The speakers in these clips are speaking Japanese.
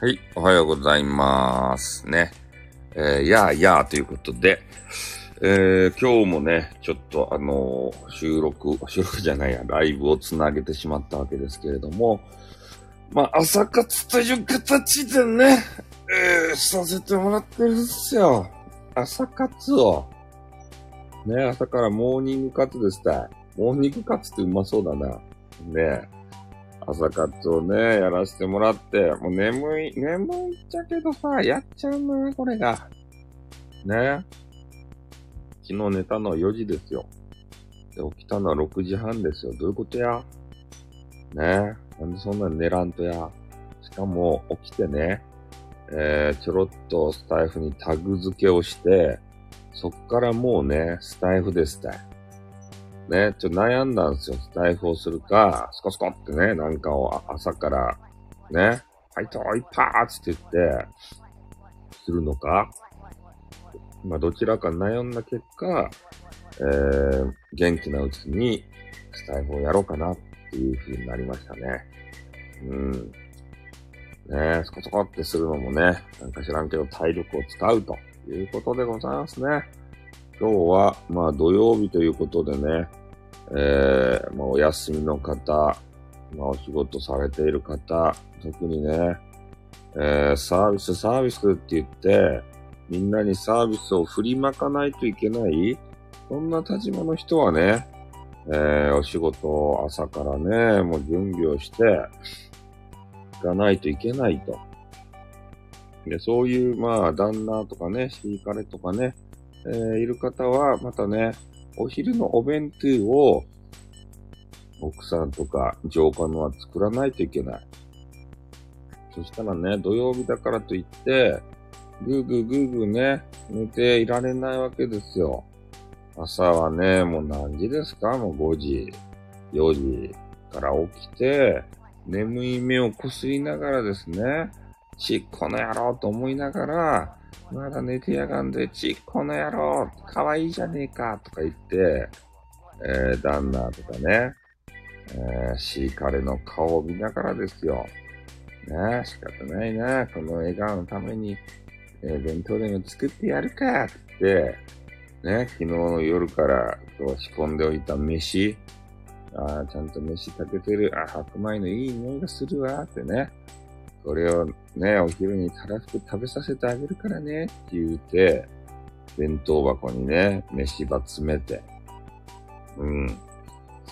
はい、おはようございます。ね。えー、やーやーということで、えー、今日もね、ちょっとあのー収録、収録じゃないや、ライブをつなげてしまったわけですけれども、まあ、朝活という形でね、えー、させてもらってるんですよ。朝活を。ね、朝からモーニングカツでした。モーニングカツってうまそうだな。ね朝活をね、やらせてもらって、もう眠い、眠いっちゃけどさ、やっちゃうんだな、これが。ね。昨日寝たのは4時ですよ。で、起きたのは6時半ですよ。どういうことや？ね。なんでそんなに寝らんとや？しかも、起きてね、えー、ちょろっとスタイフにタグ付けをして、そっからもうね、スタイフですって。ね、ちょっと悩んだんですよ。スタイフをするか、スコスコってね、なんかを朝から、ね、はい、といっぱーって言って、するのか。まあ、どちらか悩んだ結果、えー、元気なうちにスタイフをやろうかなっていう風になりましたね。うん。ねスコスコってするのもね、なんか知らんけど体力を使うということでございますね。今日は、まあ土曜日ということでね、えー、まあお休みの方、まあお仕事されている方、特にね、えー、サービスサービスって言って、みんなにサービスを振りまかないといけない、そんな立場の人はね、えー、お仕事を朝からね、もう準備をして、行かないといけないと。で、そういう、まあ、旦那とかね、シーカレとかね、えーいる方は、またね、お昼のお弁当を、奥さんとか上官のは作らないといけない。そしたらね、土曜日だからといって、ぐーぐーぐーぐーね、寝ていられないわけですよ。朝はね、もう何時ですか？もう5時、4時から起きて、眠い目をこすりながらですね、ちっこの野郎と思いながら、まだ寝てやがんで、ちっこの野郎、かわいいじゃねえか、とか言って、えー、旦那とかね、えー、シーカレの顔を見ながらですよ。ねえ、仕方ないな、この笑顔のために、えー弁当でも作ってやるか、って、ね、昨日の夜からこう仕込んでおいた飯、ああ、ちゃんと飯炊けてる、あ、白米のいい匂いがするわ、ってね。これをね、お昼にたらふく食べさせてあげるからね、って言うて、弁当箱にね、飯場詰めて。うん。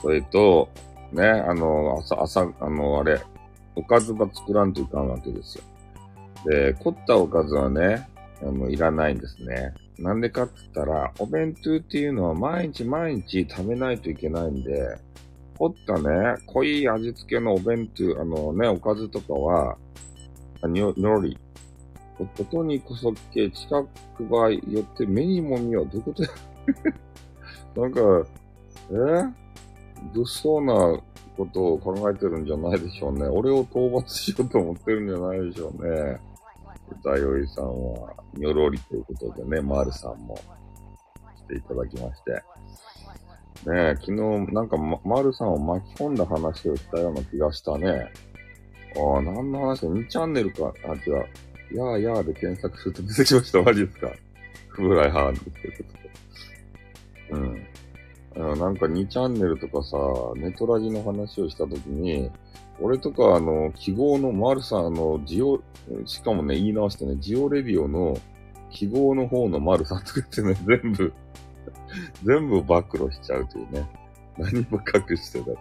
それと、ね、あの、朝、朝、あの、あれ、おかず場作らんといかんわけですよ。で、凝ったおかずはね、あの、いらないんですね。なんでかって言ったら、お弁当っていうのは毎日毎日食べないといけないんで、凝ったね、濃い味付けのお弁当、あのね、おかずとかは、あにょ、のり。ことにこそっけ、近くばよって目にも見よう。どういうこと なんか、え？物騒なことを考えてるんじゃないでしょうね。俺を討伐しようと思ってるんじゃないでしょうね。歌よいさんは、にょろりということでね、まるさんも来ていただきまして。ねえ、昨日なんかま、まるさんを巻き込んだ話をしたような気がしたね。ああ、何の話 ?2 チャンネルか？あ、違う。やーやーで検索すると出てきました。マジですか？フブライハーンですけど。うん。なんか2チャンネルとかさ、ネトラジの話をしたときに、俺とかあの、記号のマルさんの、ジオ、しかもね、言い直してね、ジオレディオの記号の方のマルさんとかってね、全部、全部暴露しちゃうというね。何も隠してない。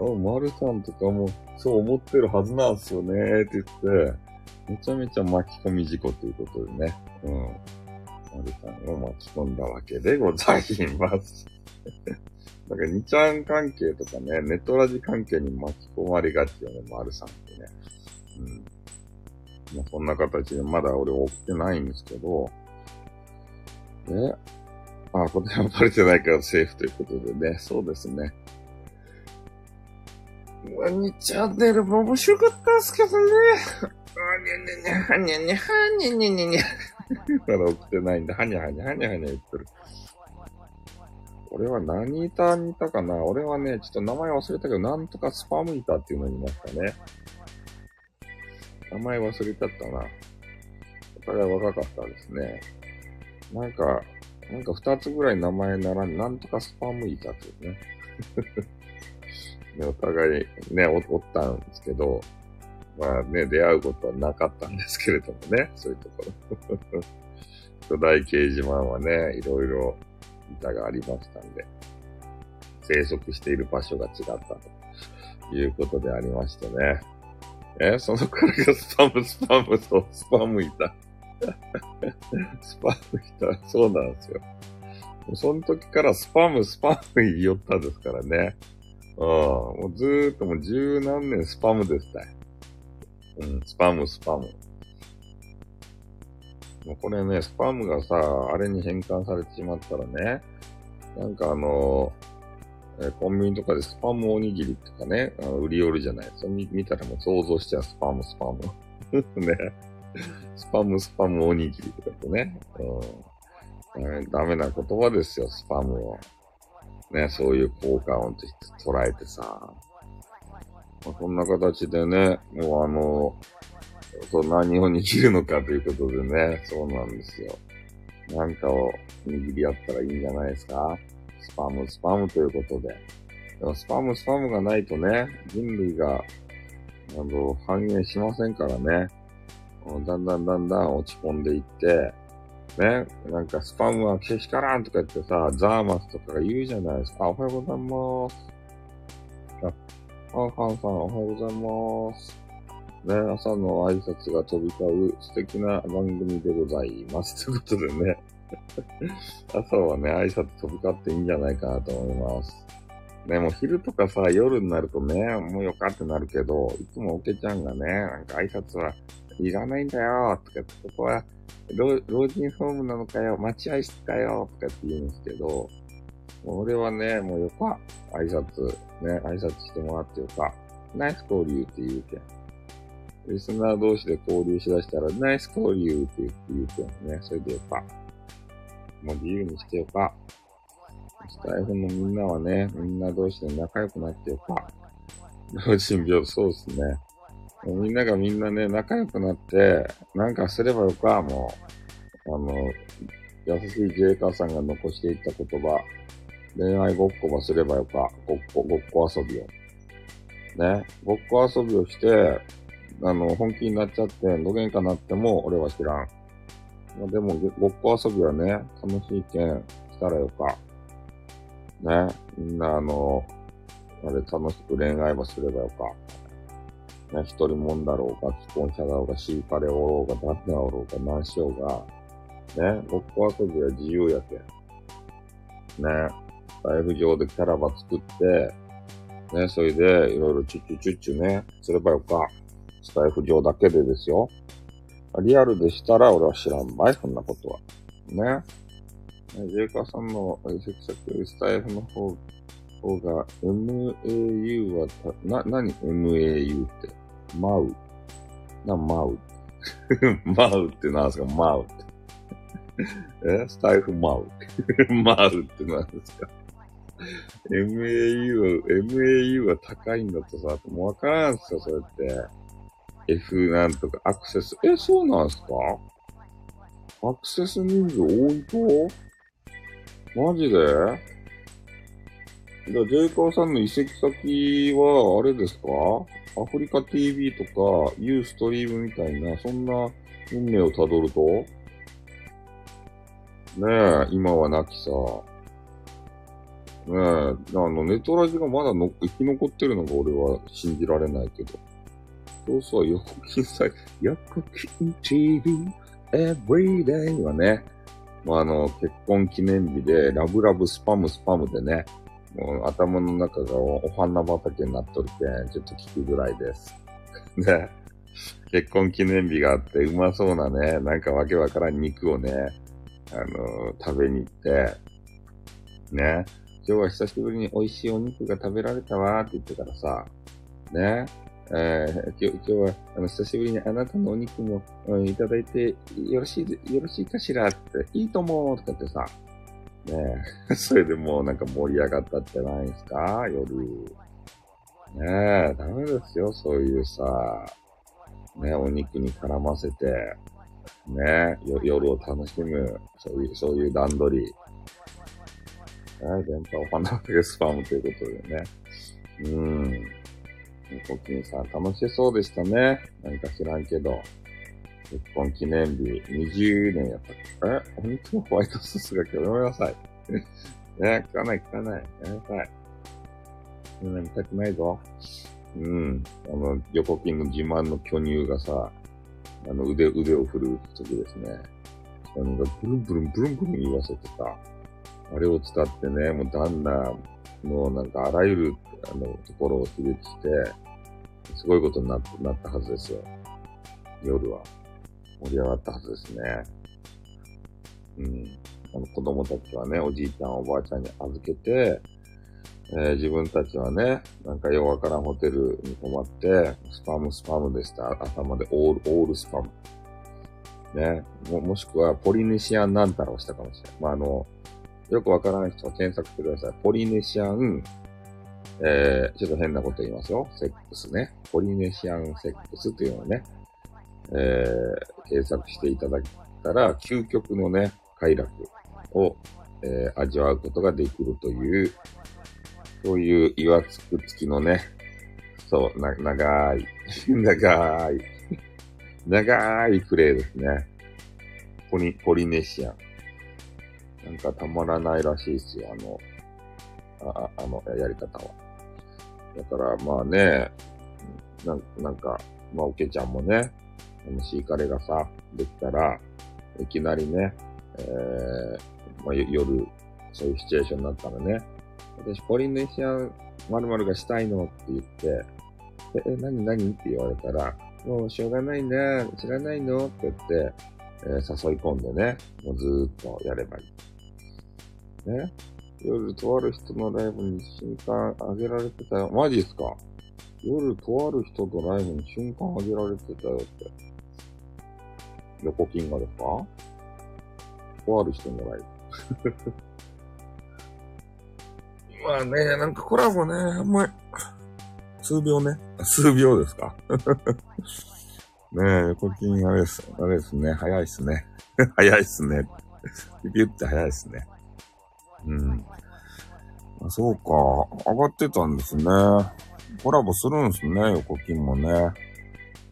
あ、マルさんとかもそう思ってるはずなんですよねって言って、めちゃめちゃ巻き込み事故ということでね。うん。マルさんを巻き込んだわけでございます。なんか、2ちゃん関係とかね、ネトラジ関係に巻き込まれがちよね、マルさんってね。うん。まあ、そんな形で、まだ俺起きてないんですけど、えあ、答えはバレてないからセーフということでね、そうですね。2チャンネルも面白かったですけどね。あにゃにゃにゃ、はにゃにゃ、はにゃにゃにゃにゃ。まだ起きてないんで、はにゃはにゃはにゃはにゃ言ってる。俺は何板にいたかな俺はね、ちょっと名前忘れたけど、なんとかスパム板っていうのにいましたね。名前忘れちゃったな。お互い若かったですね。なんか、なんか二つぐらい名前ならん、なんとかスパムいたというね。ねお互いねお、おったんですけど、まあね、出会うことはなかったんですけれどもね、そういうところ。巨大掲示板はね、いろいろ板がありましたんで、生息している場所が違ったということでありましてね。え、そのからがスパム、スパムとスパム板。スパム板、そうなんですよ。その時からスパム、スパム言いよったですからね。うん。もうずーっともう十何年スパムですたい。うん、スパム、スパム。もうこれね、スパムがさ、あれに変換されてしまったらね、なんかあのえコンビニとかでスパムおにぎりとかね、あの売り寄るじゃない。それ見たらもう想像しちゃう、スパム、スパム。ね。スパム、スパムおにぎりとかってね。うん。ダメな言葉ですよ、スパムを。ね、そういう効果音として捉えてさ。まあ、こんな形でね、もうあの、そう、何を握るのかということでね、そうなんですよ。なんかを握り合ったらいいんじゃないですかスパム、スパムということで。でもスパム、スパムがないとね、人類が、あの、繁栄しませんからね。だんだんだんだん落ち込んでいって、ね、なんかスパムはけしからんとか言ってさ、ザーマスとかが言うじゃないですか。あ、おはようございます。あ、ハンハンさんおはようございます。ね、朝の挨拶が飛び交う素敵な番組でございます。ということでね。朝はね、挨拶飛び交っていいんじゃないかなと思います。ね、もう昼とかさ、夜になるとね、もうよかってなるけど、いつもおけちゃんがね、なんか挨拶はいらないんだよ、とかって、ここは老老人ホームなのかよ、待合室かよ、とかって言うんですけど、俺はね、もうよか、挨拶、ね、挨拶してもらってよか、ナイス交流って言うけん。リスナー同士で交流しだしたら、ナイス交流って言って言うけんね、それでよか。もう自由にしてよか。スタイフのみんなはね、みんな同士で仲良くなってよか。老人病、そうですね。みんながみんなね、仲良くなって、なんかすればよか、もう。あの、優しいジェイカーさんが残していった言葉、恋愛ごっこばすればよか、ごっこ、ごっこ遊びを。ね、ごっこ遊びをして、あの、本気になっちゃって、どげんかなっても俺は知らん。まあ、でも、ごっこ遊びはね、楽しいけん、したらよか。ね、みんなあの、あれ楽しく恋愛ばすればよか。ね、一人もんだろうが、既婚者だろうが、シーカレおろうが、誰だろうが、何しようが、ね、ごっこ遊びは自由やけん。ね、ライフ上でキャラバ作って、ね、それで、いろいろチュッチュチュッチュね、すればよか。スタイフ上だけでですよ。リアルでしたら俺は知らんばい、そんなことは。ね。ジェイカーさんの関作スタイフの方方が MAU はな、なに MAU って。マウ。な、マウ。マウって何ですか？マウって。え？スタイフマウ。マウって何ですか ?MAU は、MAU は高いんだとさ、もうわからんすよ、そうやって。F なんとかアクセス。え、そうなんすか？アクセス人数多いと？マジで？じゃあ、ジェイカーさんの移籍先は、あれですか？アフリカ TV とか、ユーストリームみたいな、そんな運命をたどると？ねえ、今はなきさ。ねえ、あの、ネトラジがまだの生き残ってるのが俺は信じられないけど。そうそう、横金さ、横金 TV everyday はね、もうあの、結婚記念日で、ラブラブスパムスパムでね、もう頭の中がお花畑になっとるけん、ちょっと聞くぐらいです。ね。結婚記念日があって、うまそうなね、なんかわけわからん肉をね、あのー、食べに行って、ね。今日は久しぶりに美味しいお肉が食べられたわって言ってからさ、ね。えー、今日今日はあの久しぶりにあなたのお肉も、うん、いただいてよろしい、よろしいかしらって、いいと思うとかってさ、ねえ、それでもうなんか盛り上がったってないですか？夜。ねえ、ダメですよ、そういうさ、ね、お肉に絡ませて、ねえ、夜を楽しむ、そういう、そういう段取り。はい、電波お花畑スパムということでね。うん。コキンさん、楽しそうでしたね。何か知らんけど。結婚記念日、20年やったえ？お肉のホワイトソースが今日ごめんなさい。ね、聞かない聞かない。やめなさい。みんな見たくないぞ。うん。あの、横金の自慢の巨乳がさ、あの、腕、腕を振る時ですね。巨乳がブルンブルンブルンブルン言わせてた。あれを使ってね、もう旦那のなんかあらゆる、あの、ところを刺激して、すごいことにななったはずですよ。夜は。盛り上がったはずですね。うん。あの子供たちはね、おじいちゃん、おばあちゃんに預けて、えー、自分たちはね、なんかようわからんホテルに泊まって、スパムスパムでした。頭でオール、オールスパム。ね。も、もしくはポリネシアンなんたらをしたかもしれない。まあ、あの、よくわからない人は検索してください。ポリネシアン、えー、ちょっと変なこと言いますよ。セックスね。ポリネシアンセックスっていうのをね、えー、検索していただいたら、究極のね、快楽を、えー、味わうことができるという、そういう岩つく付きのね、そう、な、長い、長い、長いプレイですね。ポリ、ポリネシアン。なんかたまらないらしいですよ、あの、あ、あの、やり方は。だからまあね、ななんか、まあ、おけちゃんもね、シーカレがさ、できたら、いきなりね、えー、まあ、夜、そういうシチュエーションになったらね、私、ポリネシアン〇〇がしたいのって言って、え、何何？って言われたら、もうしょうがないね、知らないの？って言って、えー、誘い込んでね、もうずーっとやればいい。ね。夜、とある人のライブに瞬間あげられてたよ。マジっすか？夜、とある人とライブに瞬間あげられてたよって。横金がですかとある人のライブ。まあね、なんかコラボね、あんまり、数秒ね。数秒ですか？ねえ、横金あれです。あれですね。早いっすね。早いっすね。ビビって早いっすね。うん。あそうか。上がってたんですね。コラボするんですね、横金もね。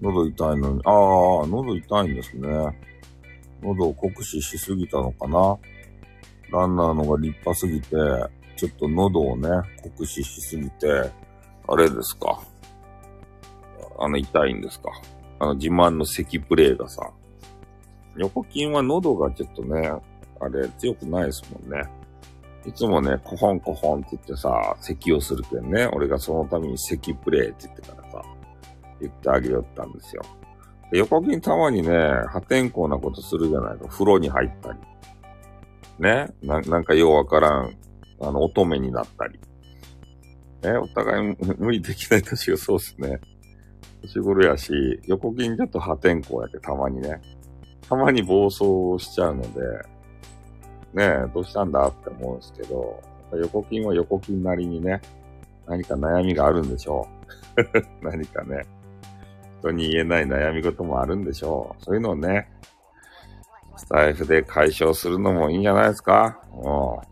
喉痛いのに。ああ、喉痛いんですね。喉を酷使しすぎたのかな。ランナーのが立派すぎて、ちょっと喉をね、酷使しすぎて、あれですか。あの、痛いんですか。あの、自慢の咳プレイがさ。横筋は喉がちょっとね、あれ、強くないですもんね。いつもね、コホンコホンって言ってさ、咳をするけんね、俺がそのために咳プレイって言ってからさ、言ってあげよったんですよ。横筋たまにね、破天荒なことするじゃないか。風呂に入ったり。ね？な、なんかようわからん、あの、乙女になったり。ね、お互い無理できない年がそうっすね。年頃やし、横筋ちょっと破天荒やけたまにね。たまに暴走しちゃうので、ね？え、どうしたんだって思うんですけど、横筋は横筋なりにね、何か悩みがあるんでしょう。何かね。人に言えない悩み事もあるんでしょう。そういうのをね、スタイフで解消するのもいいんじゃないですかも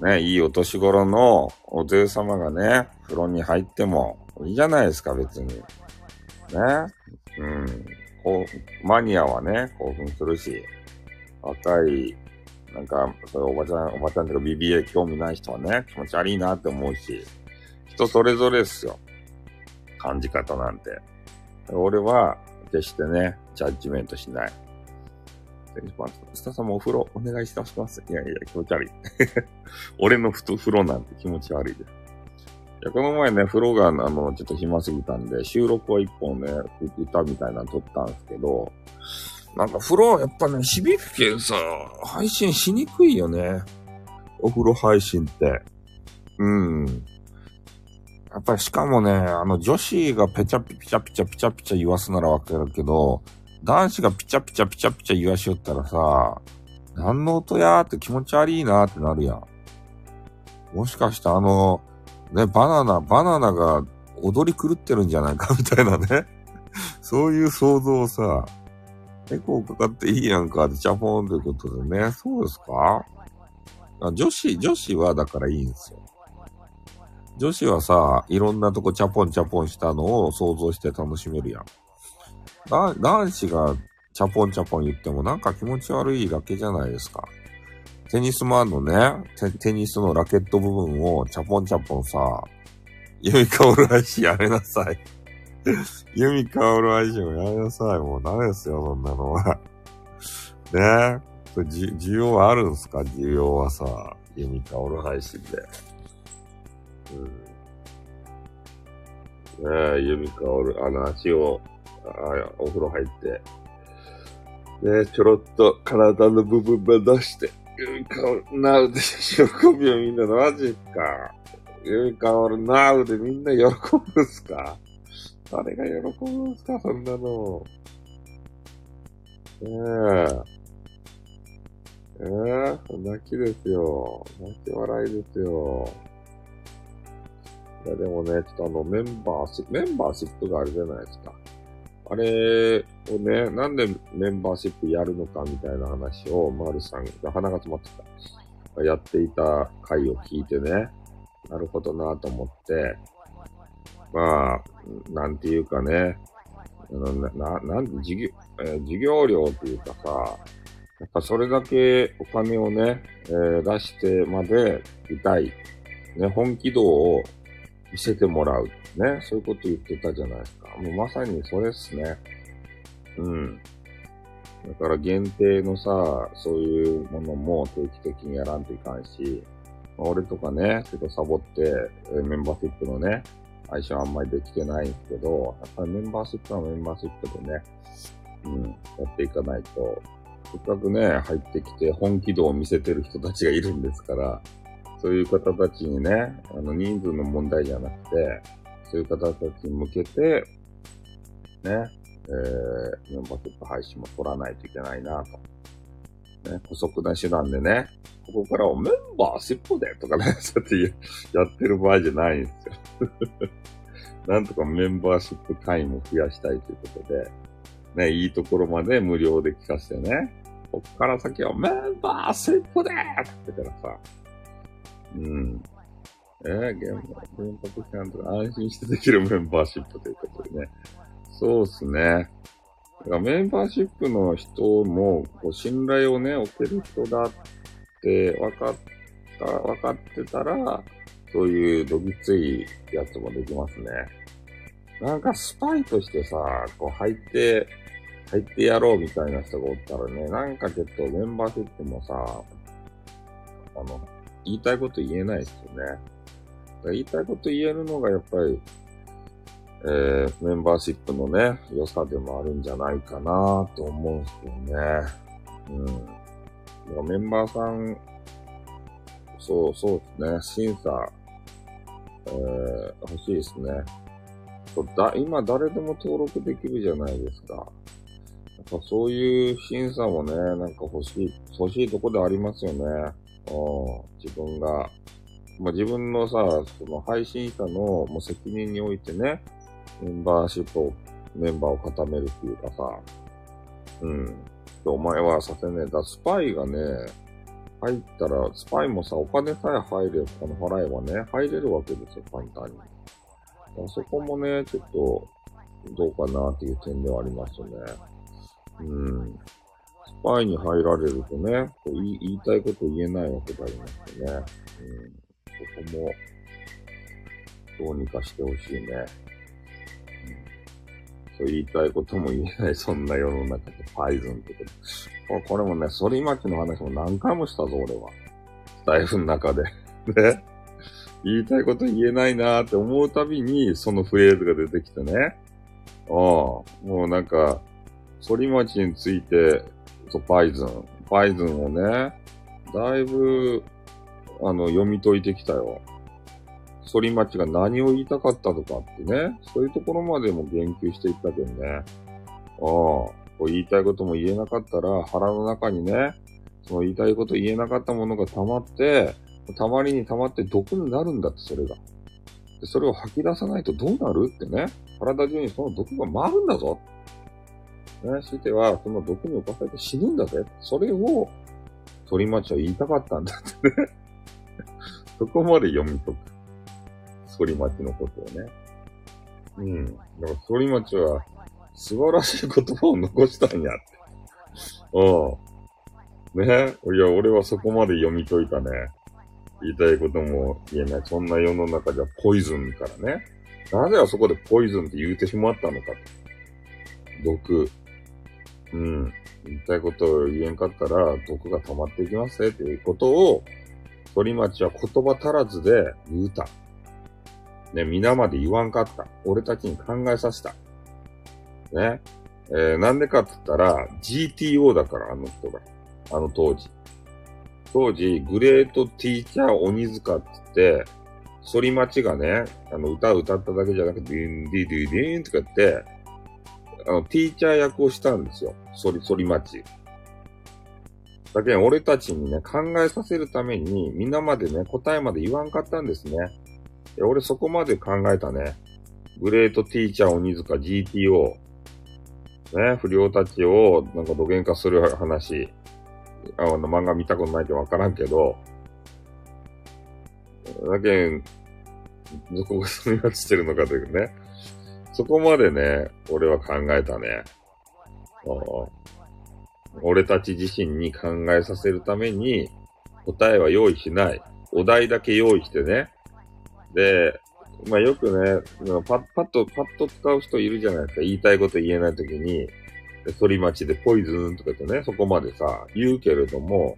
う、ね、いいお年頃のお嬢様がね、風呂に入ってもいいじゃないですか、別に。ね。うん。こう、マニアはね、興奮するし、若い、なんか、そういうおばちゃん、おばちゃんとか BBA 興味ない人はね、気持ち悪いなって思うし、人それぞれですよ。感じ方なんて。俺は、決してね、ジャッジメントしない。スタさんもお風呂お願いします。いやいや、気持ち悪い。俺の風呂なんて気持ち悪いです。いや、この前ね、風呂が、あの、ちょっと暇すぎたんで、収録は一本ね、歌みたいなの撮ったんですけど、なんか風呂、やっぱね、響くけんさ、配信しにくいよね。お風呂配信って。うん。やっぱりしかもね、あの女子がペチャピチャピチャピチャピチャ言わすならわかるけど、男子がピチャピチャピチャピチャ言わしよったらさ、何の音やーって気持ち悪いなーってなるやん。もしかしてあの、ね、バナナ、バナナが踊り狂ってるんじゃないかみたいなね。そういう想像をさ、エコーかかっていいやんかってチャポンということでね。そうですか？女子、女子はだからいいんですよ。女子はさ、いろんなとこチャポンチャポンしたのを想像して楽しめるやん。男子がチャポンチャポン言ってもなんか気持ち悪いだけじゃないですか。テニスマンのね、テテニスのラケット部分をチャポンチャポンさ、ユミカオルアイシやめなさい。ユミカオルアイシもやめなさい。もうダメですよ、そんなのは。ねえ。需要はあるんすか？需要はさ、ユミカオル配信で。うん。ねえ、ユミカオル、あの足を、あお風呂入って、ねえちょろっと体の部分ば出して、ユミカオル、ナウで喜びをみんなマジか。ユミカオル、ナウでみんな喜ぶんすか誰が喜ぶんすかそんなの。ねえ。ええー、泣きですよ。泣き笑いですよ。いや、でもね、ちょっとあの、メンバーシップ、メンバーシップがあるじゃないですか。あれをね、なんでメンバーシップやるのかみたいな話を、マルさんが鼻が詰まってた。やっていた回を聞いてね、なるほどなと思って、まあ、なんていうかね、な、な、なん、授業、えー、授業料っていうかさ、やっぱそれだけお金をね、えー、出してまでいたい。ね、本気度を見せてもらう。ね、そういうこと言ってたじゃないですか。もうまさにそれっすね。うん。だから限定のさ、そういうものも定期的にやらんといかんし、まあ、俺とかね、ちょっとサボって、メンバーシップのね、相性あんまりできてないんですけど、やっぱりメンバーシップはメンバーシップでね、うん、やっていかないと、せっかくね、入ってきて本気度を見せてる人たちがいるんですから、そういう方たちにね、あの人数の問題じゃなくて、そういう方たちに向けて、ね、えー、メンバーシップ配信も取らないといけないなと。ね、補足な手段でね、ここからはメンバーシップでとかね、そうやってやってる場合じゃないんですよ。なんとかメンバーシップ会員も増やしたいということで、ね、いいところまで無料で聞かせてね。こっから先はメンバーシップでって言ってからさ。うん。えー、現場、現場とちゃんと安心してできるメンバーシップということでね。そうっすね。だからメンバーシップの人も、こう信頼をね、置ける人だって分かった、分かってたら、そういうどぎついやつもできますね。なんかスパイとしてさ、こう入って、入ってやろうみたいな人がおったらね、なんかちょっとメンバーシップもさ、あの、言いたいこと言えないですよね。言いたいこと言えるのがやっぱり、えー、メンバーシップのね、良さでもあるんじゃないかなと思うんですけどね。うん。メンバーさん、そう、そうですね、審査、えー、欲しいですね。だ今誰でも登録できるじゃないですか。やっぱそういう審査もね、なんか欲しい、欲しいとこでありますよね。自分が、まあ、自分のさ、その配信者のもう責任においてね、メンバーシップを、メンバーを固めるっていうかさ、うん。お前はさせねえ。だスパイがね、入ったら、スパイもさ、お金さえ入れ、あの払えばね、入れるわけですよ、簡単に。あそこもね、ちょっと、どうかなっていう点ではありますね。うん。スパイに入られるとね、こう言い言いたいこと言えないわけでありますよね。うん。そこも、どうにかしてほしいね。うん。そう言いたいことも言えない、そんな世の中でパイズンってこと。これもね、反町の話も何回もしたぞ、俺は。スタイフの中で。ね。言いたいこと言えないなーって思うたびに、そのフレーズが出てきてね。ああ、もうなんか、反町について、そう、パイズン。パイズンをね、だいぶ、あの、読み解いてきたよ。反町が何を言いたかったとかってね、そういうところまでも言及していったけどね。ああ、こう言いたいことも言えなかったら、腹の中にね、その言いたいこと言えなかったものが溜まって、たまりに溜まって毒になるんだって、それが。で、それを吐き出さないとどうなるってね。体中にその毒が回るんだぞ。ね、しては、その毒に侵されて死ぬんだぜ。それを、鳥町は言いたかったんだってね。そこまで読み解く。反町のことをね。うん。だから反町は素晴らしい言葉を残したんやって。うん。ね。いや、俺はそこまで読み解いたね。言いたいことも言えない。そんな世の中じゃポイズンからね。なぜあそこでポイズンって言うてしまったのかと。毒。うん。言いたいことを言えんかったら、毒が溜まっていきますね、っていうことを、鳥町は言葉足らずで言うた。ね、皆まで言わんかった。俺たちに考えさせた。ね。えー、なんでかって言ったら、GTO だから、あの人が。あの当時。当時、グレートティーチャー鬼塚って言って、反町がね、あの、歌を歌っただけじゃなくて、ディンディディディーンとか言って、あの、ティーチャー役をしたんですよ。反り、反町。だけど、俺たちにね、考えさせるために、みんなまでね、答えまで言わんかったんですね。俺そこまで考えたね。グレートティーチャー鬼塚 GTO。ね、不良たちをなんか土幻化する話。あの漫画見たことないけどわからんけど。だけん、どこがそんなしてるのかというね。そこまでね、俺は考えたね。俺たち自身に考えさせるために答えは用意しない。お題だけ用意してね。で、まあよくね、パッ、パッと、パッと使う人いるじゃないですか。言いたいこと言えないときに、反町でポイズンとか言ってね、そこまでさ、言うけれども、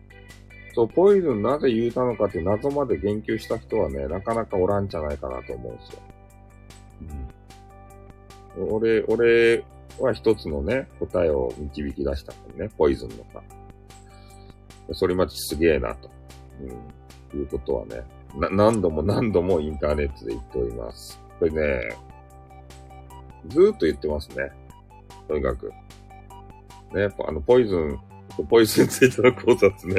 そう、ポイズンなぜ言うたのかって謎まで言及した人はね、なかなかおらんじゃないかなと思うんですよ。うん、俺、俺は一つのね、答えを導き出したのね、ポイズンのさ。反町すげえなと。うん、いうことはね、な、何度も何度もインターネットで言っております。これね、ずーっと言ってますね。とにかく。ね、あの、ポイズン、ポイズンついての考察ね。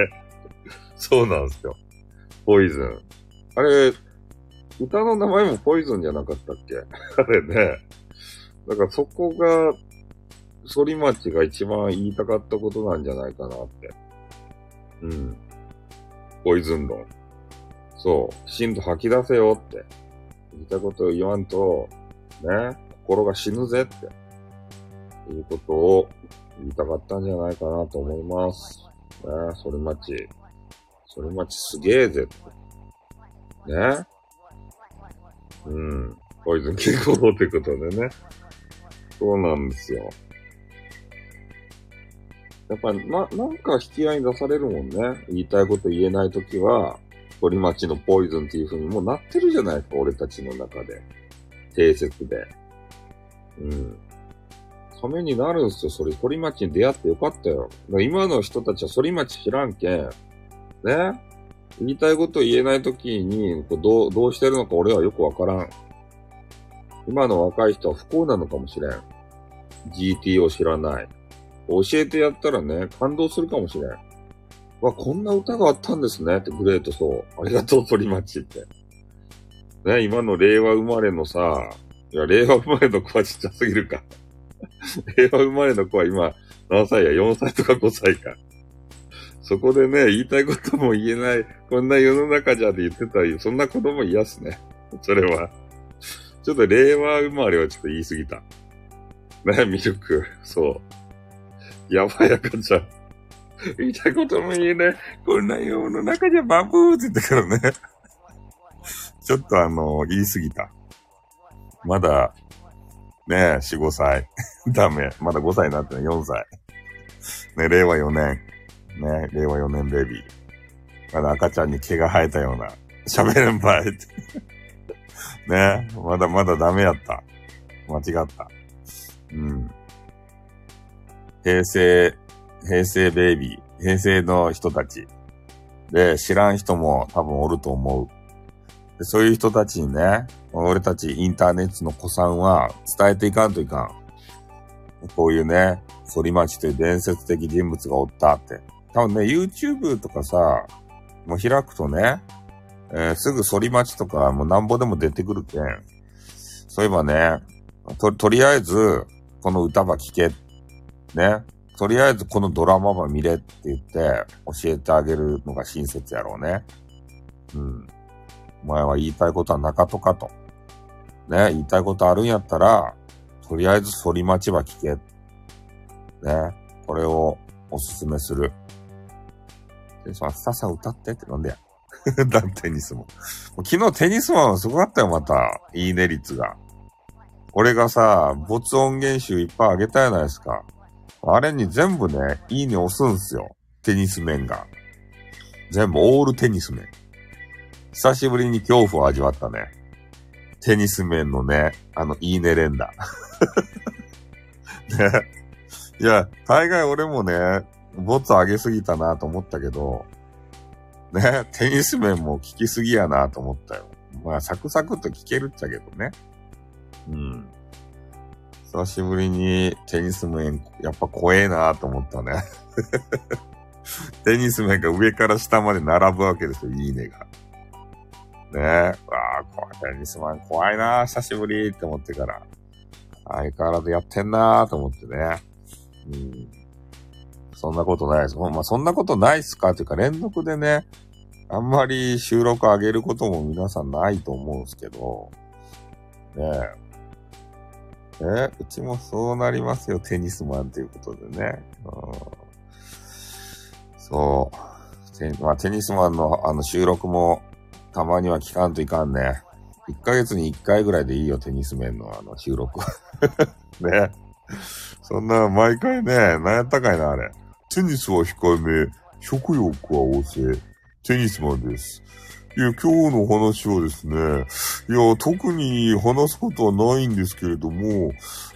そうなんですよ。ポイズン。あれ、歌の名前もポイズンじゃなかったっけ？あれね。だからそこが、反町が一番言いたかったことなんじゃないかなって。うん。ポイズン論。そう、きちんと吐き出せよって。言ったことを言わんと、ね、心が死ぬぜって。いうことを言いたかったんじゃないかなと思います。ね、それ待ち。それ待ちすげえぜって。ね。うん。ポイズン健康法ってことでね。そうなんですよ。やっぱり、な、なんか引き合いに出されるもんね。言いたいこと言えないときは、鳥町のポイズンっていう風にもうなってるじゃないか、俺たちの中で。定説で。うん。ためになるんすよ、それ。鳥町に出会ってよかったよ。今の人たちは反町知らんけん。ね言いたいこと言えないときにこうどう、どうしてるのか俺はよくわからん。今の若い人は不幸なのかもしれん。GT を知らない。教えてやったらね、感動するかもしれん。わ、こんな歌があったんですねって、グレートそう。ありがとう、鳥町って。ね、今の令和生まれのさ、いや、令和生まれの子はちっちゃすぎるか。令和生まれの子は今、何歳や ?4 歳とか5歳か。そこでね、言いたいことも言えない、こんな世の中じゃって言ってたり、そんな子供嫌っすね。それは。ちょっと令和生まれはちょっと言い過ぎた。ね、魅力。そう。やばい赤ちゃん。言いたいことも言えない。こんな世の中じゃバブーって言ってからね。ちょっとあの、言い過ぎた。まだ、ねえ、4、5歳。ダメ。まだ5歳になってない、4歳。ね、令和4年。ね、令和4年ベビー。まだ赤ちゃんに毛が生えたような。喋れんばいって。ねまだまだダメやった。間違った。うん。平成平成ベイビー、平成の人たち。で、知らん人も多分おると思う。でそういう人たちにね、俺たちインターネットの子さんは伝えていかんといかん。こういうね、反町という伝説的人物がおったって。多分ね、YouTube とかさ、もう開くとね、えー、すぐ反町とかもうなんぼでも出てくるけん。そういえばね、と、とりあえず、この歌ば聴けね。とりあえずこのドラマば見れって言って教えてあげるのが親切やろうね。うん。お前は言いたいことは中とかと。ね、言いたいことあるんやったら、とりあえず反り待ちば聞け。ね、これをおすすめする。で、その、スタさん歌ってってなんでや。だテニスも。昨日テニスマンすごかったよ、また。いいね率が。俺がさ、没音源集いっぱいあげたやないですか。あれに全部ね、いいね押すんすよ。テニス面が。全部オールテニス面。久しぶりに恐怖を味わったね。テニス面のね、あの、いいね連打。ね。いや、大概俺もね、ボツ上げすぎたなと思ったけど、ね、テニス面も聞きすぎやなと思ったよ。まあ、サクサクと聞けるっちゃけどね。うん。久しぶりにテニス面、やっぱ怖えなと思ったね。テニス面が上から下まで並ぶわけですよ、いいねが。ねえ。わあ、これテニスマン怖いな久しぶりって思ってから。相変わらずやってんなと思ってね。うん。そんなことないです。まあ、そんなことないっすかっていうか、連続でね、あんまり収録上げることも皆さんないと思うんですけど、ねえ。えうちもそうなりますよ、テニスマンということでね。うん、そう。テ,、まあ、テニスマンのあの収録もたまには聞かんといかんね。1ヶ月に1回ぐらいでいいよ、テニス面のあの収録。ね。そんな、毎回ね、何やったかいな、あれ。テニスは控えめ、食欲は旺盛、テニスマンです。いや、今日の話はですね、いや、特に話すことはないんですけれども、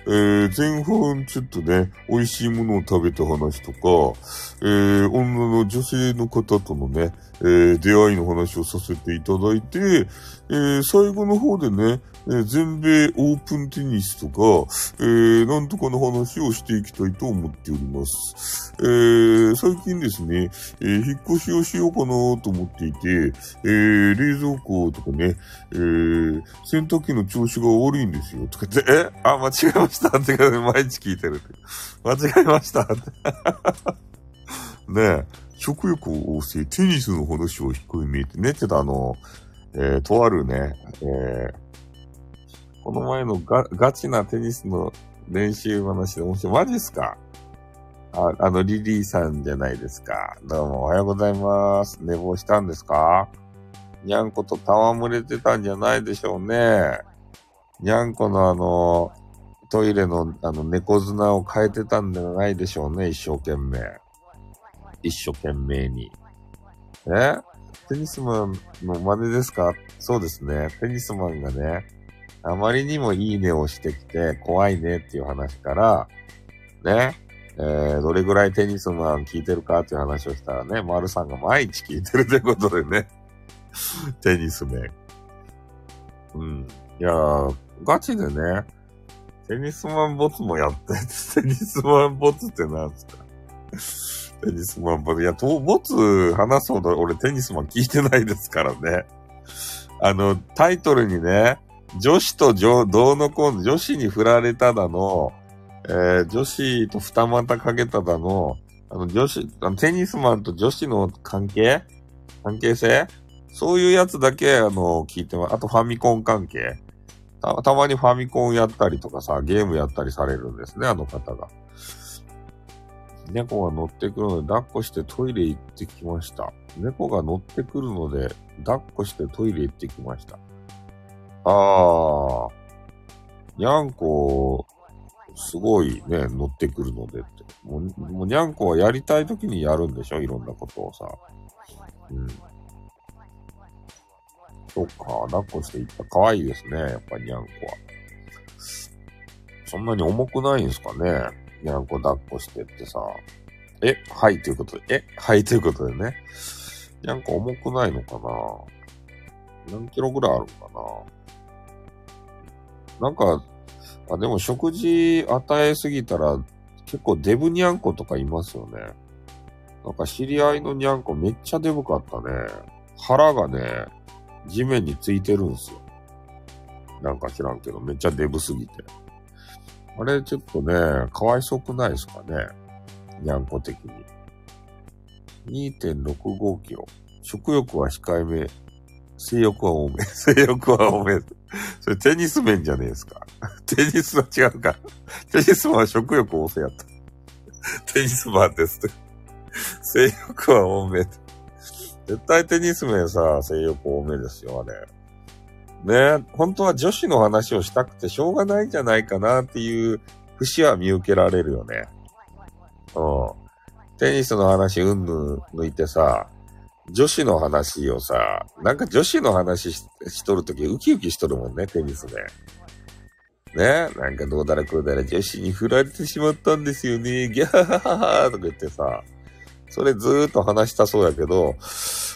えー、前半ちょっとね、美味しいものを食べた話とか、えー、女の女性の方とのね、えー、出会いの話をさせていただいて、えー、最後の方でね、えー、全米オープンテニスとか、えー、なんとかの話をしていきたいと思っております。えー、最近ですね、えー、引っ越しをしようかなと思っていて、えー、冷蔵庫とかね、えー、洗濯機の調子が悪いんですよ。とかって、え？あ、間違えましたって毎日聞いてる。間違えましたって。ねえ、食欲旺盛、テニスの話を低いめってね、ってたあの、えー、とあるね、えー、この前のガガチなテニスの練習話で面白い。マジっすか？あ、あの、リリーさんじゃないですか。どうもおはようございます。寝坊したんですか？にゃんこと戯れてたんじゃないでしょうね。にゃんこのあの、トイレのあの猫砂を変えてたんじゃないでしょうね、一生懸命。一生懸命に。え？テニスマンの真似ですか？そうですね。テニスマンがね、あまりにもいいねをしてきて怖いねっていう話から、ね、えー、どれぐらいテニスマン聞いてるかっていう話をしたらね、丸さんが毎日聞いてるということでね、テニス面。うん。いやー、ガチでね、テニスマンボツもやって、テニスマンボツって何すか？テニスマン。いや、と、ボツ話すほど俺テニスマン聞いてないですからね。あの、タイトルにね、女子と女、同の子、女子に振られただの、えー、女子と二股かけただの、あの、女子、あのテニスマンと女子の関係？関係性？そういうやつだけ、あの、聞いてます。あとファミコン関係た。たまにファミコンやったりとかさ、ゲームやったりされるんですね、あの方が。猫が乗ってくるので、抱っこしてトイレ行ってきました。猫が乗ってくるので、抱っこしてトイレ行ってきました。ああ、にゃんこ、すごいね、乗ってくるのでって。もう、もうにゃんこはやりたい時にやるんでしょ？いろんなことをさ。うん。そっか、抱っこしていった。かわいいですね、やっぱにゃんこは。そんなに重くないんですかねにゃんこ抱っこしてってさ。え、はい、ということで。え、はい、ということでね。にゃんこ重くないのかな何キロぐらいあるのかななんか、あ、でも食事与えすぎたら結構デブニャンコとかいますよね。なんか知り合いのニャンコめっちゃデブかったね。腹がね、地面についてるんすよ。なんか知らんけど、めっちゃデブすぎて。あれちょっとね、かわいそくないですかね。にゃんこ的に。2.65キロ。食欲は控えめ。性欲は多め。性欲は多め。それテニス面じゃねえですか。テニスは違うか。テニスマンは食欲旺盛やった。テニスマンです。性欲は多め。絶対テニス面さ、性欲多めですよ、あれ。ね本当は女子の話をしたくてしょうがないんじゃないかなっていう節は見受けられるよね。うん。テニスの話うんぬん抜いてさ、女子の話をさ、なんか女子の話ししとるときウキウキしとるもんね、テニスで。ねなんかどうだらこうだら女子に振られてしまったんですよね。ギャーハハハとか言ってさ、それずーっと話したそうやけど、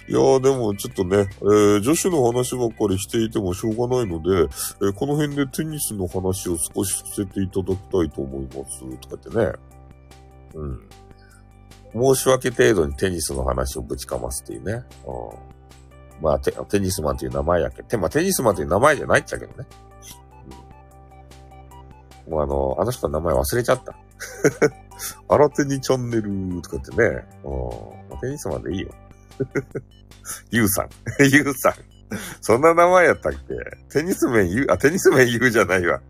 いやーでもちょっとね、えー、女子の話ばっかりしていてもしょうがないので、えー、この辺でテニスの話を少しさせていただきたいと思います。とか言ってね。うん。申し訳程度にテニスの話をぶちかますっていうね。うん、まあテ、テニスマンという名前やけど、まあ、テニスマンという名前じゃないっちゃけどね。うん、もうあの、あの人の名前忘れちゃった。新手にチャンネルとかってね。うん、テニスマンでいいよ。ゆうさん。ゆうさん。そんな名前やったっけ？テニス面ゆう、あ、テニス面ゆうじゃないわ。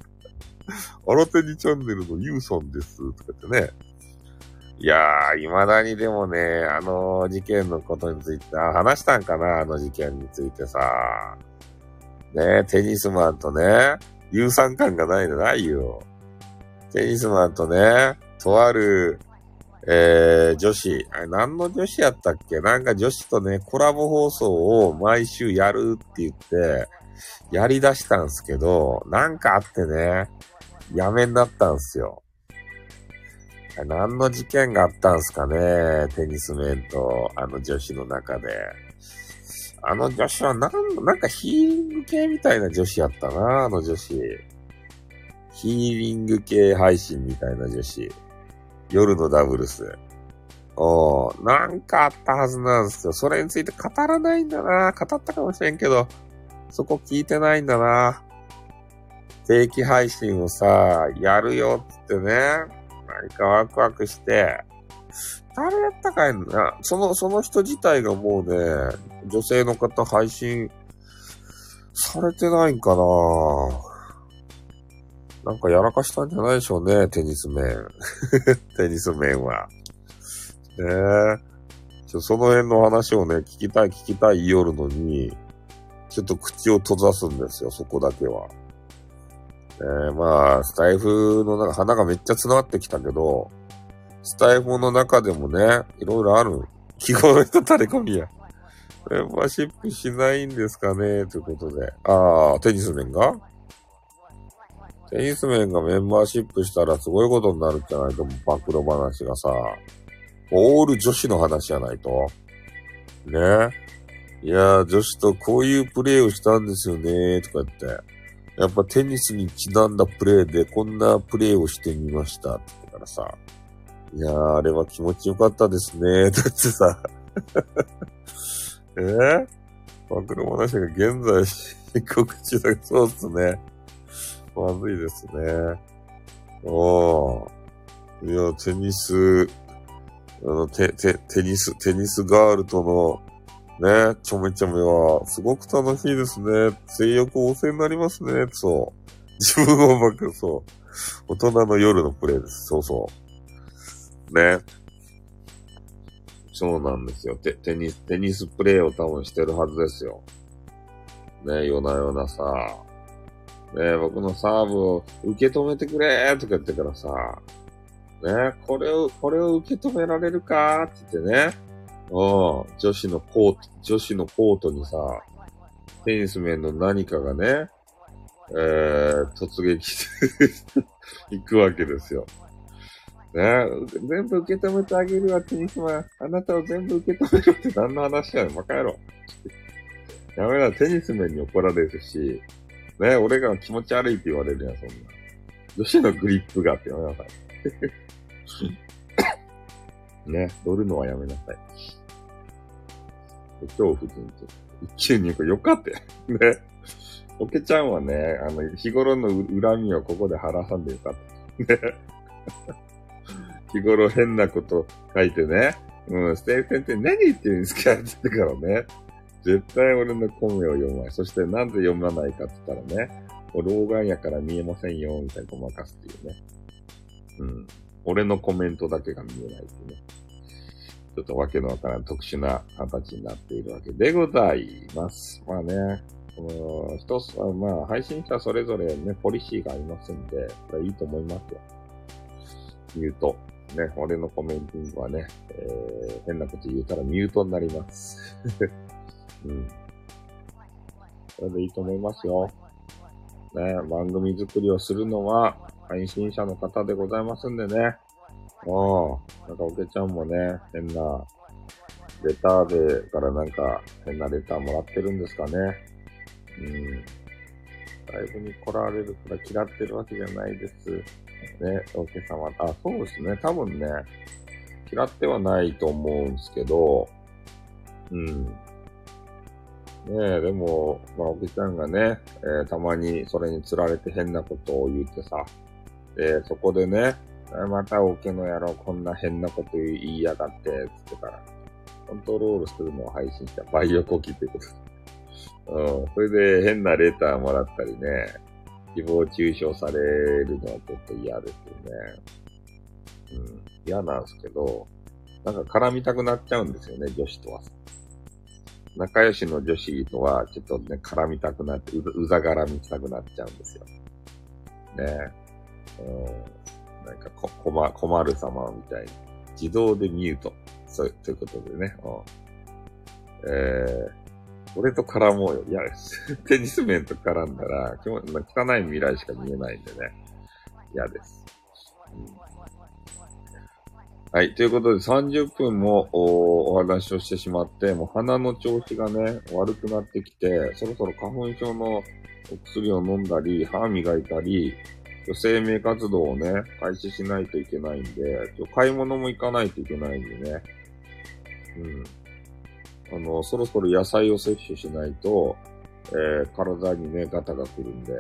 新手にチャンネルのゆうさんです。とか言ってね。いやー、未だにでもね、あの事件のことについて、あ、話したんかな？あの事件についてさ。ねテニスマンとね、有酸感がないのないよ。テニスマンとね、とある、えー、女子、何の女子やったっけ？なんか女子とね、コラボ放送を毎週やるって言って、やり出したんすけど、なんかあってね、やめになったんすよ。何の事件があったんすかね？テニス面と、あの女子の中で。あの女子はなん、なんかヒーリング系みたいな女子やったな、あの女子。ヒーリング系配信みたいな女子。夜のダブルス。おなんかあったはずなんですよ。それについて語らないんだな。語ったかもしれんけど、そこ聞いてないんだな。定期配信をさ、やるよってね。何かワクワクして、誰やったかいな。その、その人自体がもうね、女性の方配信されてないんかななんかやらかしたんじゃないでしょうね、テニス面。テニス面は。ねえ。ちょ、その辺の話をね、聞きたい聞きたい言いよるのに、ちょっと口を閉ざすんですよ、そこだけは。えー、まあ、スタイフの中、花がめっちゃ繋がってきたけど、スタイフの中でもね、いろいろある。日頃の人垂れ込みや。メンバーシップしないんですかねということで。ああ、テニス面が？テニス面がメンバーシップしたらすごいことになるんじゃないと、暴露話がさ。オール女子の話じゃないと？ね？いやー、女子とこういうプレイをしたんですよねとか言って。やっぱテニスにちなんだプレーでこんなプレーをしてみましたって言ったからさ、いやー、あれは気持ちよかったですね。だってさ、え？ー、暴露話が現在告中だそうっすね。まずいですね。おー。いや、テニス、あの、テ、テ、テニス、テニスガールとのね、ちょめちょめは、すごく楽しいですね。性欲旺盛になりますね。そう。自分をばく、そう。大人の夜のプレイです。そうそう。ね。そうなんですよ。テテニス、テニスプレイを多分してるはずですよ。ね、夜な夜なさ。ね、僕のサーブを受け止めてくれとか言ってからさ。ね、これを、これを受け止められるかって言ってね。うん。女子のコート、女子のコートにさ、テニス面の何かがね、えー、突撃して 行くわけですよ。ね全部受け止めてあげるわ、テニスマン。あなたを全部受け止めるって何の話やねん、バカ野郎。やめな、テニス面に怒られるし、ね俺が気持ち悪いって言われるやん、そんな。女子のグリップがってやめなさい。ね、乗るのはやめなさい。恐怖人と。一級入庫よかったよ。ね。おけちゃんはね、あの、日頃の恨みをここで晴らさんでよかった。日頃変なこと書いてね、うん、ステルテンって何言ってるんですかって言ってからね、絶対俺のコメを読まない。そしてなんで読まないかって言ったらね、老眼やから見えませんよ、みたいなごまかすっていうね。うん。俺のコメントだけが見えないっていうね。ちょっとわけのわからん特殊な形になっているわけでございます。まあね、この一つ、まあ配信者それぞれね、ポリシーがありますんで、これいいと思いますよ。言うと。ね、俺のコメンティングはね、えー、変なこと言うたらミュートになります。うん。それでいいと思いますよ。ね、番組作りをするのは配信者の方でございますんでね。ああ、なんかおけちゃんもね、変な、レターでからなんか変なレターもらってるんですかね。うん。ライブに来られるから嫌ってるわけじゃないです。ね、おけ様。あ、そうですね。多分ね、嫌ってはないと思うんですけど、うん。ねえ、でも、まあ、おけちゃんがね、えーたまにそれに釣られて変なことを言ってさ、で、そこでね、またオケの野郎こんな変なこと言いやがって、つってから、コントロールするのを配信したバイオコキってこと。うん。それで変なレターもらったりね、誹謗中傷されるのはちょっと嫌ですよね。うん。嫌なんですけど、なんか絡みたくなっちゃうんですよね、女子とは。仲良しの女子とは、ちょっとね、絡みたくなって、うざうざ絡みたくなっちゃうんですよ。ねうん。なんかこ、困、困る様みたいに。自動でミュート。そう、ということでね。うん。えー、俺と絡もうよ。いや、テニス面と絡んだら、汚い未来しか見えないんでね。嫌です。うんはい。ということで、30分もお話をしてしまって、もう鼻の調子がね、悪くなってきて、そろそろ花粉症のお薬を飲んだり、歯磨いたり、生命活動をね、開始しないといけないんで、買い物も行かないといけないんでね。うん。あの、そろそろ野菜を摂取しないと、えー体にね、ガタが来るんで、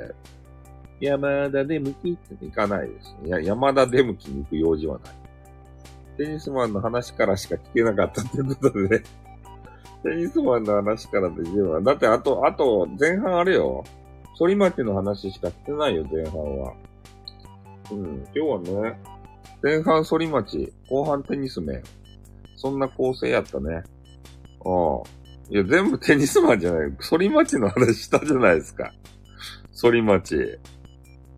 山田出向きって行かないです。いや、山田出向きに行く用事はない。テニスマンの話からしか聞けなかったということで。テニスマンの話からで十分。だってあと、あと、前半あれよ。反町の話しかしてないよ、前半は。うん。今日はね、前半反町、後半テニス面。そんな構成やったね。ああ。いや、全部テニスマンじゃない。反町の話したじゃないですか。反町。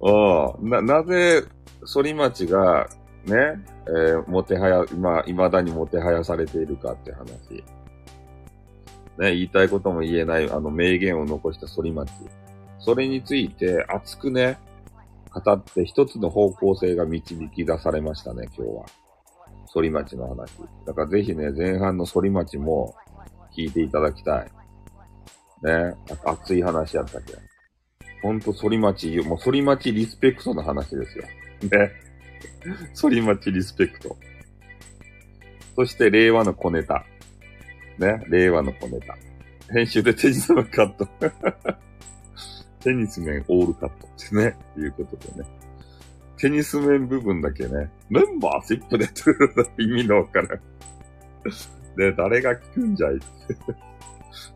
ああ。な、なぜ、反町が、ね、えー、もてはや、今、未だにもてはやされているかって話。ね、言いたいことも言えない、あの、名言を残した反町。それについて、熱くね、語って一つの方向性が導き出されましたね、今日は。反町の話。だからぜひね、前半の反町も聞いていただきたい。ね、熱い話やったっけ。ほんと反町、もう反町リスペクトの話ですよ。ね。反町リスペクト。そして令和の小ネタ。ね。令和の小ネタ。編集でテニスのカット。テニス面オールカットってね。いうことでね。テニス面部分だけね。メンバーシップでという意味のわからん。で、誰が聞くんじゃい？って。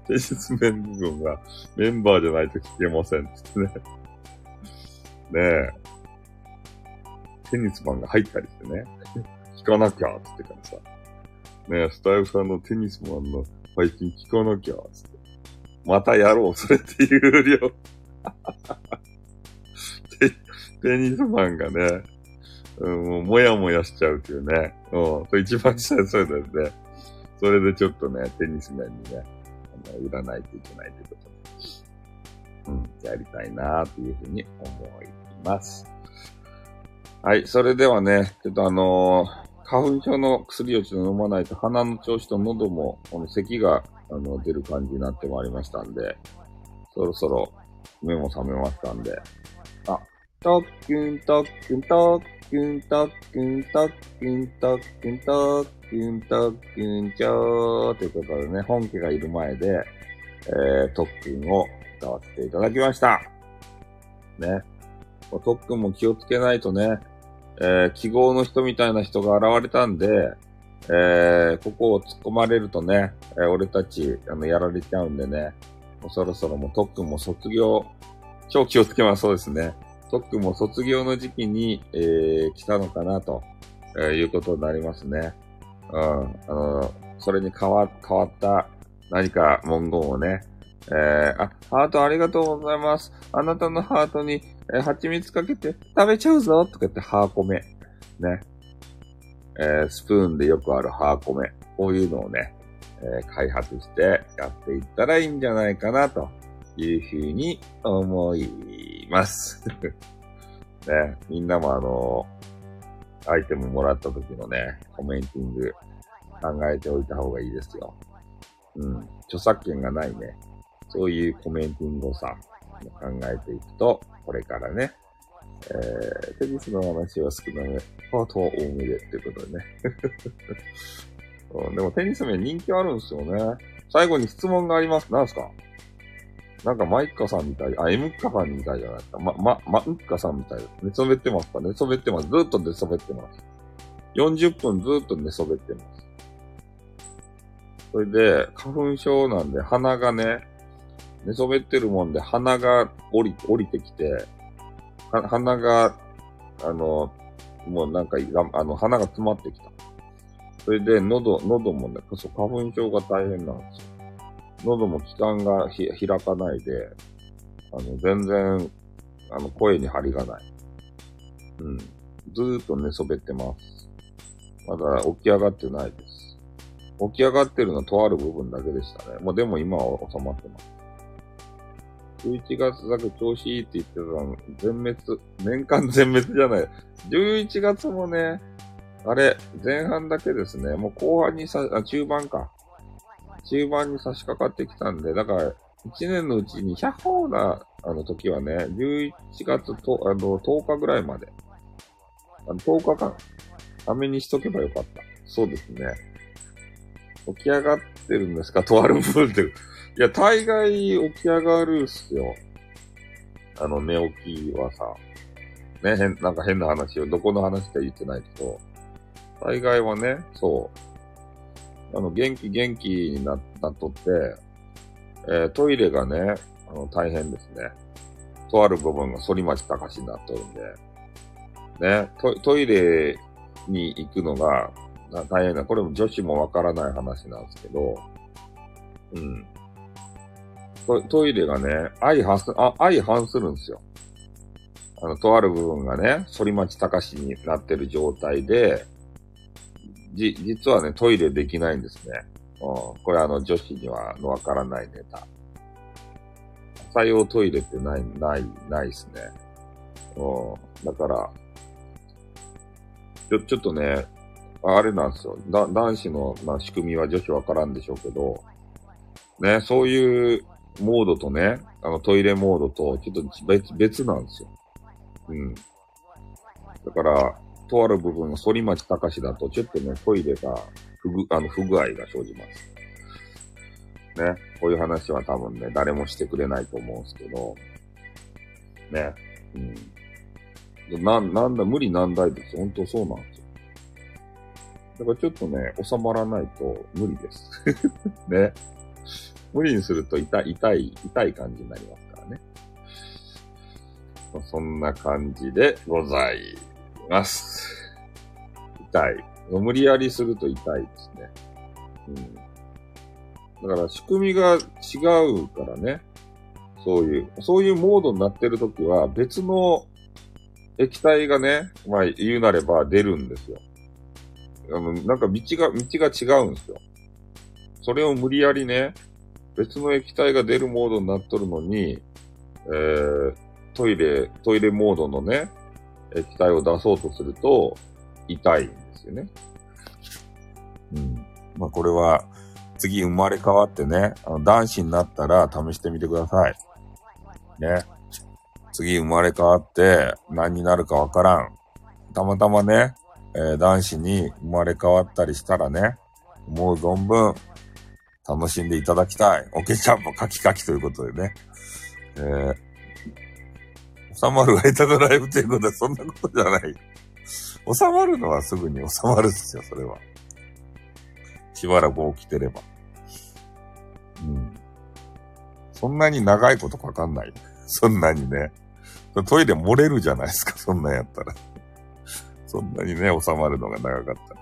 テニス面部分はメンバーじゃないと聞けませんってね。ねえ。テニスマンが入ったりしてね。聞かなきゃ、つってからさ。ね、スタイルさんのテニスマンの配信聞かなきゃ、つって。またやろう、それっていう量。テ テニスマンがね、うん、もうもやもやしちゃうっていうね。うん、それ一番下でそうだよね。それでちょっとね、テニス面にね、あの、売らないといけないということ。うん、やりたいなというふうに思います。はい、それではね、ちょっとあのー花粉症の薬をちょっと飲まないと鼻の調子と喉も、この咳が、あの、出る感じになってまいりましたんで、そろそろ目も覚めましたんで、あ、とっくんとっくんとっくんとっくんとっくんとっくんとっくんとっくんちょーということでね、本家がいる前で、えー、特訓を歌わせていただきました。ね。特訓も気をつけないとね、えー記号の人みたいな人が現れたんで、えーここを突っ込まれるとね、えー俺たち、あの、やられちゃうんでね、もうそろそろもう特訓も卒業、超気をつけます、そうですね。特訓も卒業の時期に、えー来たのかなと、えーいうことになりますね。うん。あの、それに変わ、変わった何か文言をね、えー、あ、ハートありがとうございます。あなたのハートに、え蜂蜜かけて食べちゃうぞとか言って、ハーコメ。ね。えースプーンでよくあるハーコメ。こういうのをね、えー開発してやっていったらいいんじゃないかな、というふうに思います。ね、みんなもあのアイテムもらった時のね、コメンティング考えておいた方がいいですよ。うん。著作権がないね。そういうコメンティングをさ、考えていくと、これからね、えー、テニスの話は少なめ、パートは多めでっていうことでね。うんでもテニス面人気あるんですよね。最後に質問があります。何すか？なんかマイッカさんみたい、あ、エムッカさんみたいじゃないですか。ま、ま、ま、ウッカさんみたい。寝そべってますか？寝そべってます。ずっと寝そべってます。40分ずっと寝そべってます。それで、花粉症なんで鼻がね、寝そべってるもんで鼻が降り、降りてきて、鼻が、あの、もうなんか、あの、鼻が詰まってきた。それで、喉、喉もね、そう花粉症が大変なんですよ。喉も気管がひ開かないで、あの、全然、あの、声に張りがない。うん。ずーっと寝そべってます。まだ起き上がってないです。起き上がってるのとある部分だけでしたね。もうでも今は収まってます。11月だけ調子いいって言ってたの、全滅、年間全滅じゃない。11月もね、あれ、前半だけですね。もう後半にさ、あ、中盤か。中盤に差し掛かってきたんで、だから、1年のうちに100歩な、あの時はね、11月と、あの、10日ぐらいまで。あの10日間、ためにしとけばよかった。そうですね。起き上がってるんですか？とある部分で。いや、大概起き上がるっすよ。あの、寝起きはさ。ね、変、なんか変な話を、どこの話か言ってないけど。大概はね、そう。あの、元気元気にななっとって、えートイレがね、あの、大変ですね。とある部分が反町隆史になっとるんで。ね、トトイレに行くのが大変な。これも女子もわからない話なんですけど、うん。トトイレがね、相反す、あ、相反するんですよ。あの、とある部分がね、反町隆史になってる状態で、じ、実はね、トイレできないんですね。うん、これあの、女子にはのわからないネタ。朝用トイレってない、ない、ないですね。うん、だから、ちょ、ちょっとね、あれなんですよ。だ、男子の、まあ、仕組みは女子わからんでしょうけど、ね、そういうモードとね、あのトイレモードとちょっと別、別なんですよ。うん。だから、とある部分の反町隆史だと、ちょっとね、トイレが不具、あの、不具合が生じます。ね。こういう話は多分ね、誰もしてくれないと思うんですけど、ね。うん。な、なんだ、無理難題です。本当そうなんですよ。だからちょっとね、収まらないと無理です。ね。無理にすると痛い、痛い、痛い感じになりますからね。そんな感じでございます。痛い。無理やりすると痛いですね。うん。だから仕組みが違うからね。そういう、そういうモードになってるときは別の液体がね、まあ言うなれば出るんですよ。あの、なんか道が、道が違うんですよ。それを無理やりね、別の液体が出るモードになっとるのに、えー、トイレ、トイレモードのね、液体を出そうとすると、痛いんですよね。うん。まあ、これは、次生まれ変わってね、あの男子になったら試してみてください。ね。次生まれ変わって何になるかわからん。たまたまね、えー男子に生まれ変わったりしたらね、もう存分楽しんでいただきたい。おけちゃんもカキカキということでね。えー、収まるが下手のライブということはそんなことじゃない。収まるのはすぐに収まるっすよ、それは。しばらく起きてれば。うん。そんなに長いことかかんない。そんなにね。トイレ漏れるじゃないですか、そんなんやったら。そんなにね、収まるのが長かったら。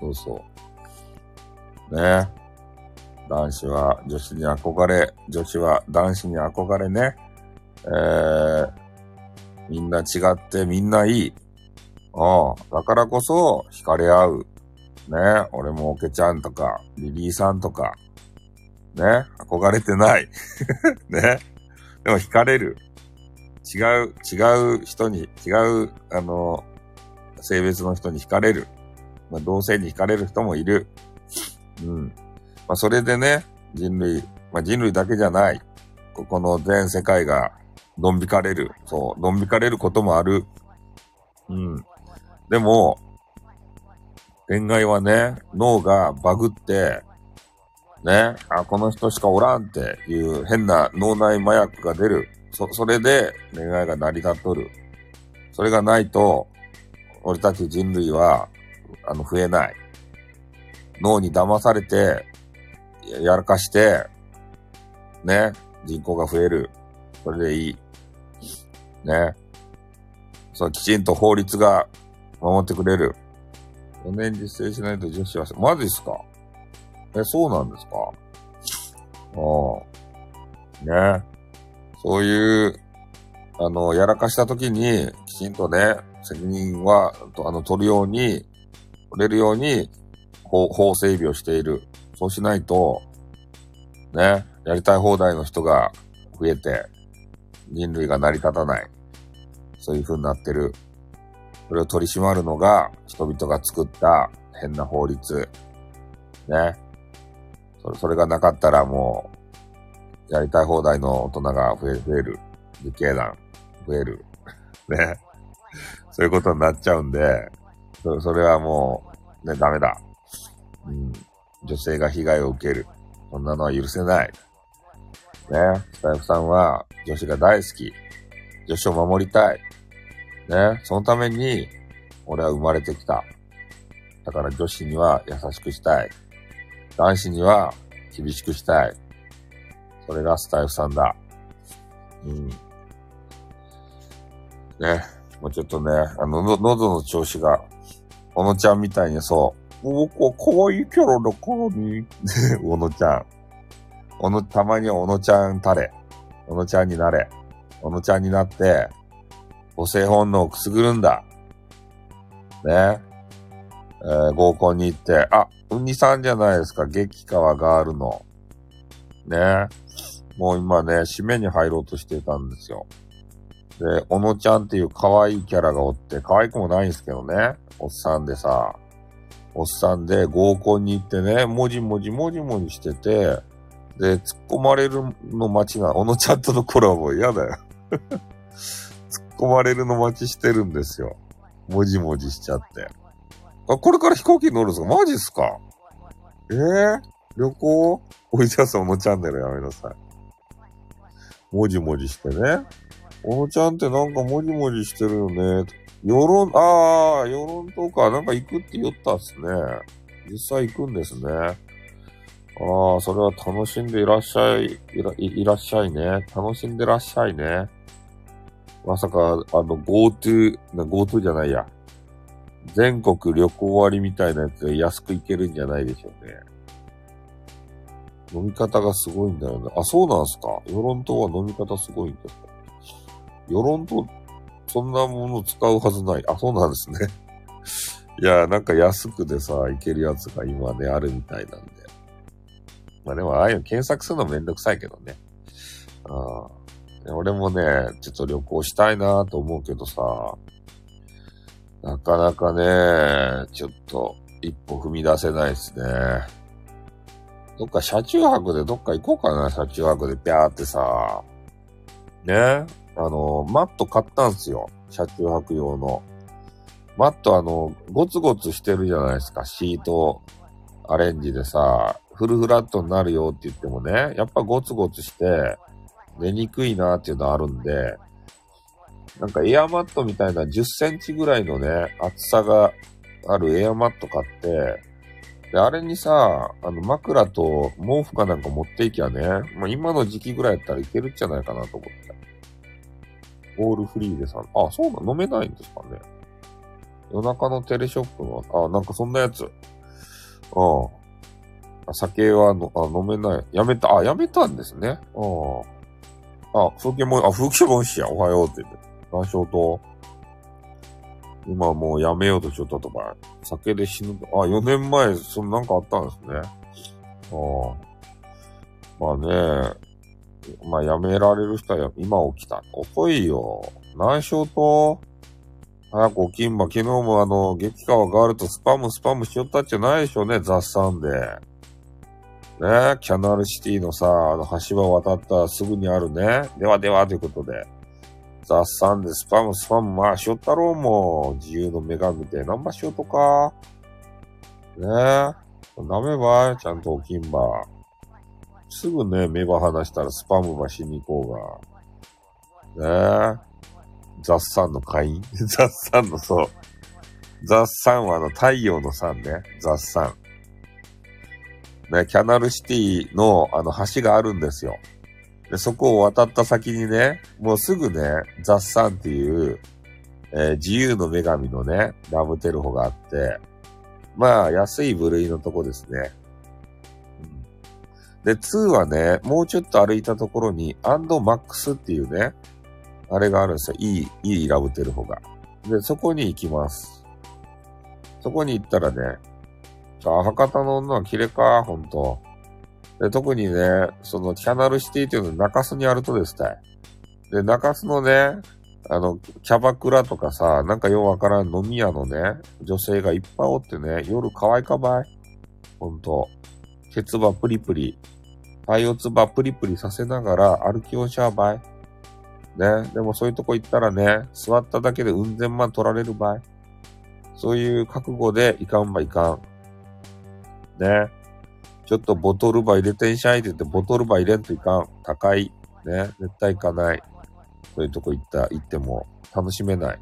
そうそう。ね男子は女子に憧れ、女子は男子に憧れね。えー、みんな違ってみんないい。ああ、だからこそ惹かれ合う。ね、俺もおけちゃんとか、リリーさんとか、ね、憧れてない。ね。でも惹かれる。違う、違う人に、違う、あの、性別の人に惹かれる。まあ、同性に惹かれる人もいる。うん。まあ、それでね、人類、まあ、人類だけじゃない。ここの全世界が、どんびかれる。そう、どんびかれることもある。うん。でも、恋愛はね、脳がバグって、ね、あ、この人しかおらんっていう変な脳内麻薬が出る。そ、それで恋愛が成り立っとる。それがないと、俺たち人類は、あの、増えない。脳に騙されて、やらかして、ね、人口が増える。それでいい。ね。そう、きちんと法律が守ってくれる。4年実践しないと女子は、マジっすか？え、そうなんですか？ああ。ね。そういう、あの、やらかした時に、きちんとね、責任は、あの、取るように、取れるように、法、法整備をしている。そうしないと、ね、やりたい放題の人が増えて、人類が成り立たない。そういう風になってる。それを取り締まるのが、人々が作った変な法律。ね。それそれがなかったらもう、やりたい放題の大人が増え増える。理系団、増える。ね。そういうことになっちゃうんで、そそれはもう、ね、ダメだ。うん。女性が被害を受ける。そんなのは許せない。ね。スタイフさんは女子が大好き。女子を守りたい。ね。そのために、俺は生まれてきた。だから女子には優しくしたい。男子には厳しくしたい。それがスタイフさんだ。うん。ね。もうちょっとね、あの、の、喉の調子が、小野ちゃんみたいにそう、僕は可愛いキャラだからに。小野ちゃん。小野、たまに小野ちゃんタレ。小野ちゃんになれ。小野ちゃんになって、母性本能をくすぐるんだ。ね。えー、合コンに行って、あ、うんにさんじゃないですか、激川ガールの。ね。もう今ね、締めに入ろうとしてたんですよ。で、小野ちゃんっていう可愛いキャラがおって、可愛くもないんですけどね。おっさんでさ、おっさんで合コンに行ってね、もじもじもじもじしてて、で、突っ込まれるの待ちが、小野ちゃんとのコラボ嫌だよ 突っ込まれるの待ちしてるんですよ。もじもじしちゃって。あ、これから飛行機乗るんですか？マジっすか？えー、旅行？おいじゃさんのチャンネルやめなさい。もじもじしてね。おのちゃんってなんかもじもじしてるよね。世論、ああ、世論とかなんか行くって言ったっすね。実際行くんですね。ああ、それは楽しんでいらっしゃい、いらいらっしゃいね。楽しんでらっしゃいね。まさか、あの、GoTo、GoTo じゃないや。全国旅行割みたいなやつで安く行けるんじゃないでしょうね。飲み方がすごいんだよね。あ、そうなんすか世論島は飲み方すごいんですか世論島、そんなもの使うはずない。あ、そうなんですね。いや、なんか安くでさ、行けるやつが今ね、あるみたいなんで。まあでも、ああいう検索するのめんどくさいけどね。ああ。俺もね、ちょっと旅行したいなと思うけどさ、なかなかね、ちょっと一歩踏み出せないですね。どっか車中泊でどっか行こうかな、車中泊でぴゃーってさ。ね。あの、マット買ったんすよ。車中泊用の。マットあの、ゴツゴツしてるじゃないですか。シートアレンジでさ、フルフラットになるよって言ってもね、やっぱゴツゴツして、寝にくいなっていうのあるんで、なんかエアマットみたいな10センチぐらいのね、厚さがあるエアマット買って、で、あれにさ、あの枕と毛布かなんか持っていきゃね、まあ今の時期ぐらいやったらいけるんじゃないかなと思って。オールフリーでさん、あ、そうなの？飲めないんですかね。夜中のテレショップの、あ、なんかそんなやつ。うん。あ酒はのあ飲めない。やめた、あ、やめたんですね。うん。あ、風景も、あ、風景もんしいや、おはようって言って。何しようと。今もうやめようとしよったとか、酒で死ぬと。あ、4年前、そのなんかあったんですね。ああ。まあね、まあやめられる人は今起きた。遅いよ。何しようと。早く起きんば、昨日もあの、激川ガールとスパムスパムしよったっちゃないでしょうね、雑談で。ねキャナルシティのさ、あの橋場渡ったらすぐにあるね。ではではということで。雑談でスパムスパム、まあしよったろうも。自由の女神で何ばしようとか。ねえ。ダメば、ちゃんと起きんば。すぐね、目ば離したらスパムばしに行こうが。ねえ。雑談の会員？雑談のそう。雑談はあの太陽の山ね。雑談。ね、キャナルシティのあの橋があるんですよ。で、そこを渡った先にね、もうすぐね、雑談っていう、えー自由の女神のね、ラブテルホがあって、まあ、安い部類のとこですね。で、2はね、もうちょっと歩いたところに、アンドマックスっていうね、あれがあるんですよ。いい、いいラブテルホが。で、そこに行きます。そこに行ったらね、あ、博多の女は綺麗か、ほんと。で、特にね、その、キャナルシティっていうのは中洲にあるとですね。で、中洲のね、あの、キャバクラとかさ、なんかようわからん飲み屋のね、女性がいっぱいおってね、夜可愛かばい。ほんと。ケツバプリプリ。体オツバプリプリさせながら歩きをしゃばい。ね。でもそういうとこ行ったらね、座っただけでうん千万取られる場合。そういう覚悟でいかんばいかん。ね。ちょっとボトルバ入れてんしゃいって言ってボトルバ入れんといかん。高い。ね。絶対行かない。そういうとこ行った、行っても楽しめない。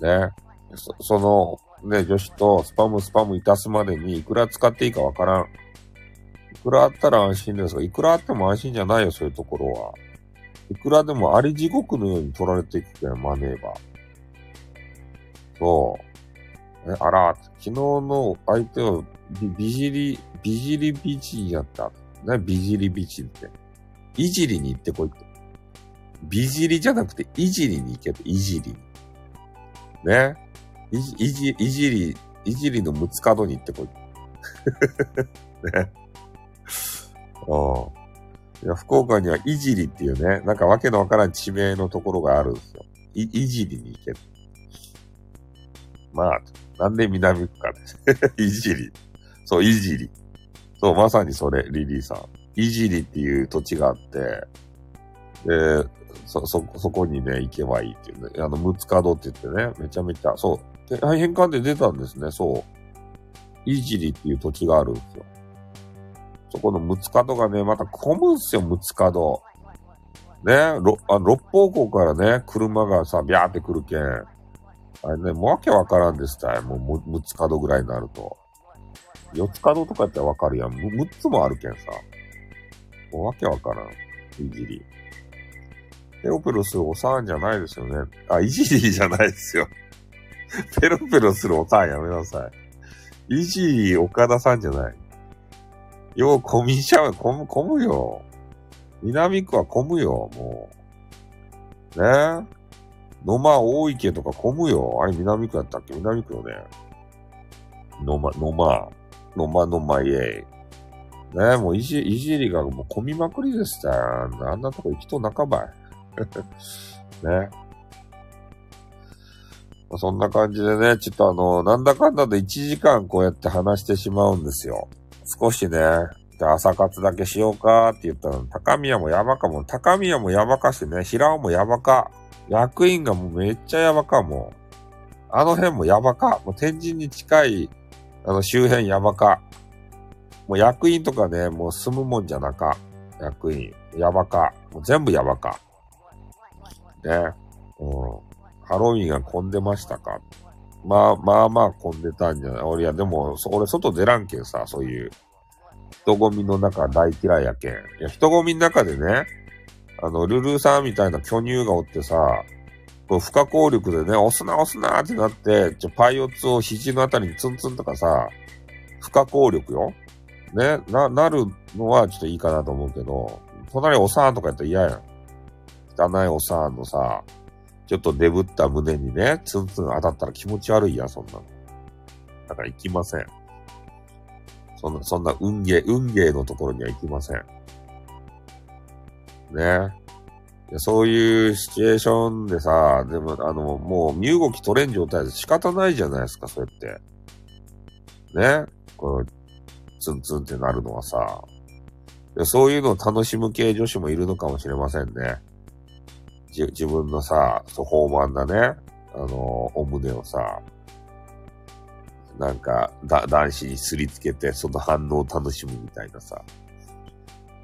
ね。そその、ね、女子とスパムスパムいたすまでにいくら使っていいかわからん。いくらあったら安心ですが、いくらあっても安心じゃないよ、そういうところは。いくらでもあり地獄のように取られていくけん、マネーば。そう。え、あら、昨日の相手はビジリ、ビジリビチンやった。ね、ビジリビチンって。いじりに行ってこいって。ビジリじゃなくて、いじりに行けって、いじりに。ね。いじ、いじ、いじり、いじりのむつかどに行ってこい。ね。うん。いや、福岡にはいじりっていうね、なんかわけのわからん地名のところがあるんですよ。い、いじりに行ける。まあ、なんで南区かね。いじり。そう、いじり。そう、まさにそれ、リリーさん。いじりっていう土地があって、で、そ、そ、そこにね、行けばいいっていうね。あの、ムツカドって言ってね、めちゃめちゃ、そう。で、変換で出たんですね、そう。いじりっていう土地があるんですよ。そこのムツカドがね、また混むんすよ、ムツカド。ね、ろあ六方向からね、車がさ、ビャーって来るけん。あれね、もうわけわからんですたい。もうむ、むつ角ぐらいになると。四つ角とかやったらわかるやん。む、むっつもあるけんさ。もうわけわからん。いじり。ペロペロするおさんじゃないですよね。あ、いじりじゃないですよ。ペロペロするおさんやめなさい。いじり岡田さんじゃない。よう、混みちゃう。混む、混むよ。南区は混むよ、もう。ね？え。野間大池とか混むよ。あれ南区やったっけ？南区よね。野間、野間、野間野間イェイ。ね？え、もういじ、いじりがもう混みまくりでしたよ。あんなとこ行きと半ばい。ね？まあそんな感じでね、ちょっとあの、なんだかんだで1時間こうやって話してしまうんですよ。少しね、で朝活だけしようかって言ったら、高宮もやばかも。高宮もやばかしね、平尾もやばか。役員がもうめっちゃやばかも。あの辺もやばか。もう天神に近い、あの周辺やばか。もう役員とかね、もう住むもんじゃなか。役員。やばか。もう全部やばか。ね。うん。ハロウィンが混んでましたかまあまあまあ混んでたんじゃない？俺、いやでも、俺外出らんけんさ、そういう。人混みの中大嫌いやけん。いや、人混みの中でね、あの、ルルーさんみたいな巨乳がおってさ、こう不可抗力でね、押すな押すなってなって、じゃパイオツを肘のあたりにツンツンとかさ、不可抗力よ。ね、な、なるのはちょっといいかなと思うけど、隣おさんとかやったら嫌やん。汚いおさんのさ、ちょっとデブった胸にね、ツンツン当たったら気持ち悪いや、そんなの。だから行きません。そんな、そんな運ゲー、運ゲーのところには行きません。ね。そういうシチュエーションでさ、でも、あの、もう身動き取れん状態で仕方ないじゃないですか、そうやって。ね。こう、ツンツンってなるのはさ。そういうのを楽しむ系女子もいるのかもしれませんね。じ、自分のさ、そう、豊満なね、あの、お胸をさ、なんか、だ、男子にすりつけて、その反応を楽しむみたいなさ。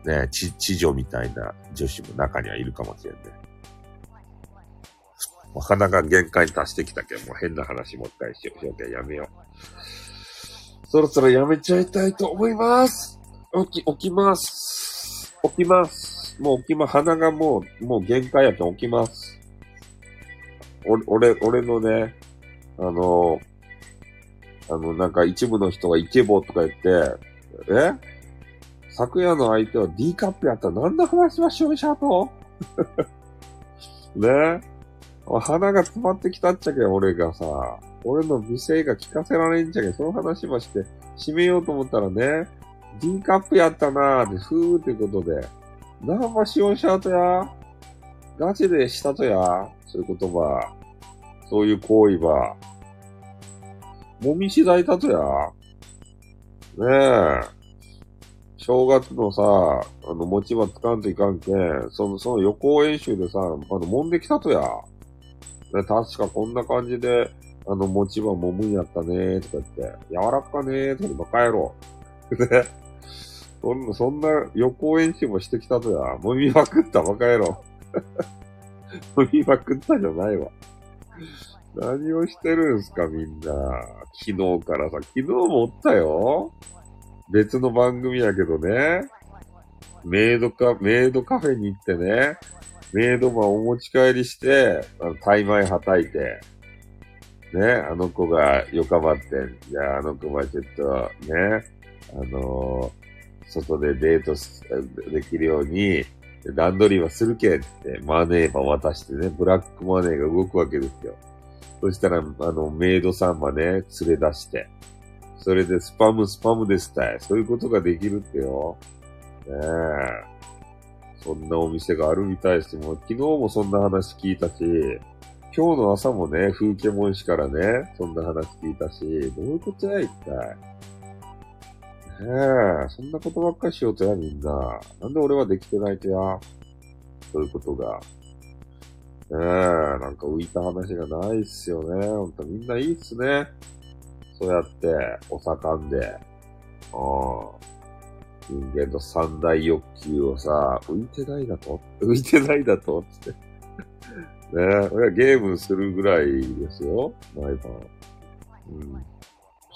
ね、ち、知女みたいな女子も中にはいるかもしれんね。お花が限界に達してきたけん、もう変な話もう一回しよう。やめよう。そろそろやめちゃいたいと思います。起き、起きます。起きます。もう起きま、鼻がもう、もう限界やけん起きます。俺、俺、俺のね、あの、あの、なんか一部の人がイケボとか言って、え？昨夜の相手は D カップやったら何の話はしようしゃと？ね？鼻が詰まってきたっちゃけ、俺がさ。俺の美声が聞かせられんちゃけ、その話ばして、締めようと思ったらね、D カップやったなーって、ふーってことで。何もしようしゃとや。ガチでしたとや。そういう言葉。そういう行為ば。もみしだいたとや。ねえ。正月のさ、あの、餅はつかんといかんけん、その、その予行演習でさ、あの、揉んできたとや。ね、確かこんな感じで、あの、餅は揉むんやったねーとか言って、柔らかねーとかバカ野郎。ね。そんな、そんな予行演習もしてきたとや。揉みまくったバカ野郎。揉みまくったじゃないわ。何をしてるんすか、みんな。昨日からさ、昨日もおったよ。別の番組やけどね、メイドカ、メイドカフェに行ってね、メイドマンお持ち帰りして、あの、タイマイはたいて、ね、あの子がよかばって、じゃああの子はちょっと、ね、あのー、外でデートできるように、ランドリーはするけんって、マネーば渡してね、ブラックマネーが動くわけですよ。そしたら、あの、メイドさんまね、連れ出して、それでスパムスパムですたい。そういうことができるってよ。ねえ。そんなお店があるみたいですもう昨日もそんな話聞いたし、今日の朝もね、風景もんしからね、そんな話聞いたし、どういうことや、一体。ねえ、そんなことばっかりしようとや、みんな。なんで俺はできてないとや。そういうことが。ねえ、なんか浮いた話がないっすよね。ほんとみんないいっすね。そうやって、お盛んで、あ人間の三大欲求をさ、浮いてないだと？浮いてないだと？つって。ねえ、俺はゲームするぐらいですよ、毎晩。うん。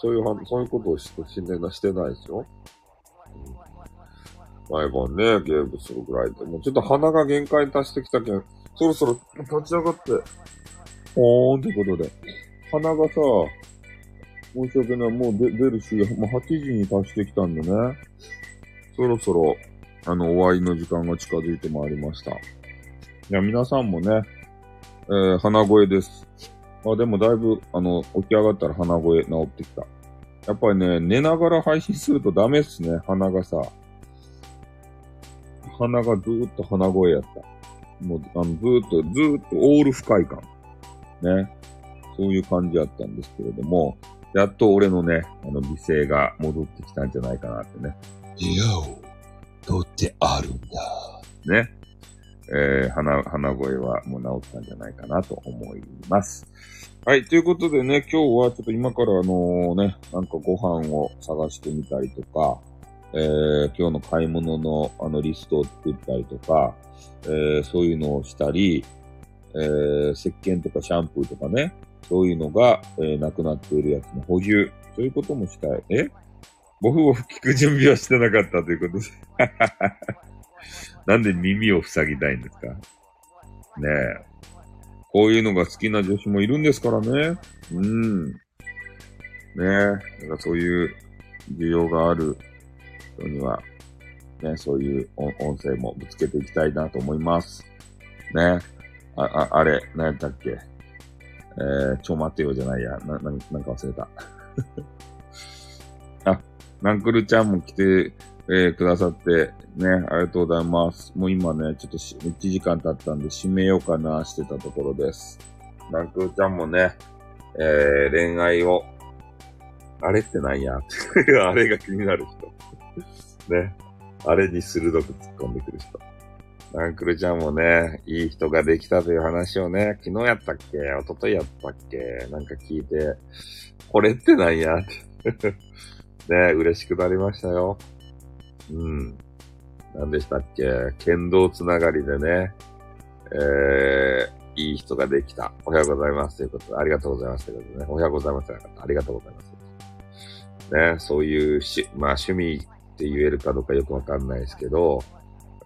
そういうは、そういうことをし、しねなしてないですよ。うん、毎晩ね、ゲームするぐらいで。もうちょっと鼻が限界に達してきたけん、そろそろ立ち上がって、ほーんってことで。鼻がさ、申し訳ない。もう出るし、もう8時に達してきたんでね。そろそろ、あの、終わりの時間が近づいてまいりました。いや、皆さんもね、えー、鼻声です。あ、でもだいぶ、あの、起き上がったら鼻声治ってきた。やっぱりね、寝ながら配信するとダメっすね、鼻がさ。鼻がずーっと鼻声やった。もう、あの、ずーっと、ずーっとオール不快感。ね。そういう感じやったんですけれども、やっと俺のね、あの美声が戻ってきたんじゃないかなってね。いやどってあるんだ。ね。えー、鼻、鼻声はもう治ったんじゃないかなと思います。はい。ということでね、今日はちょっと今からあのね、なんかご飯を探してみたりとか、えー、今日の買い物のあのリストを作ったりとか、えー、そういうのをしたり、えー、石鹸とかシャンプーとかね、そういうのが、えー、なくなっているやつの補充。そういうこともしたい。え？ボフボフ聞く準備はしてなかったということで。なんで耳を塞ぎたいんですか？ねえ。こういうのが好きな女子もいるんですからね。うん。ねえ。なんかそういう需要がある人には、ね、そういう音声もぶつけていきたいなと思います。ね。あ、あ、あれ、何やったっけ？えー、ちょ待てよじゃないや。な、な、なんか忘れた。あ、ナンクルちゃんも来て、えー、くださって、ね、ありがとうございます。もう今ね、ちょっとし1時間経ったんで締めようかなしてたところです。ナンクルちゃんもね、えー、恋愛を、あれってなんや？あれが気になる人。ね。あれに鋭く突っ込んでくる人。ナンクルちゃんもね、いい人ができたという話をね、昨日やったっけ？一昨日やったっけ？なんか聞いて、これってなんや？ね、嬉しくなりましたよ。うん。何でしたっけ？剣道つながりでね、えー、いい人ができた。おはようございます。ということで、ありがとうございます。ということでね、おはようございます。ありがとうございます。ね、そういうし、まあ趣味って言えるかどうかよくわかんないですけど、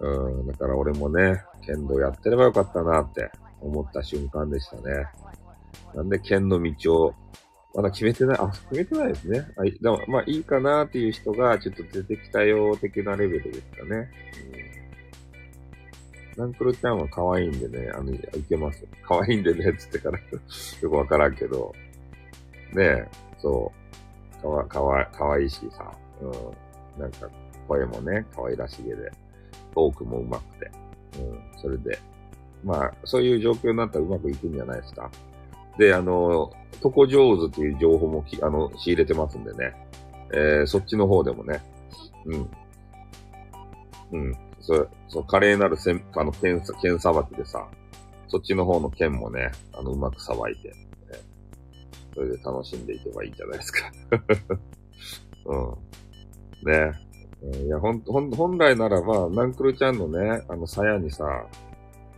うん、だから俺もね、剣道やってればよかったなって思った瞬間でしたね。なんで剣の道を、まだ決めてない、あ、決めてないですね。はい。でも、まあいいかなっていう人がちょっと出てきたよ、的なレベルですかね。うん。ナンクルちゃんは可愛いんでね、あの、いけます。可愛いんでね、つってから よくわからんけど。ねえ、そう。かわ、かわ、かわいいしさ。うん。なんか、声もね、可愛らしげで。トークも上手くて。うん、それで。まあ、そういう状況になったらうまくいくんじゃないですか。で、あの、トコ上手っていう情報もき、あの、仕入れてますんでね。えー、そっちの方でもね。うん。うん。そう、そう、華麗なるせん、あの、剣、剣さばきでさ、そっちの方の剣もね、あの、うまくさばいて、ね、それで楽しんでいけばいいんじゃないですか。うん。ね。いや、ほん、ほん、本来ならば、ナンクルちゃんのね、あの、鞘にさ、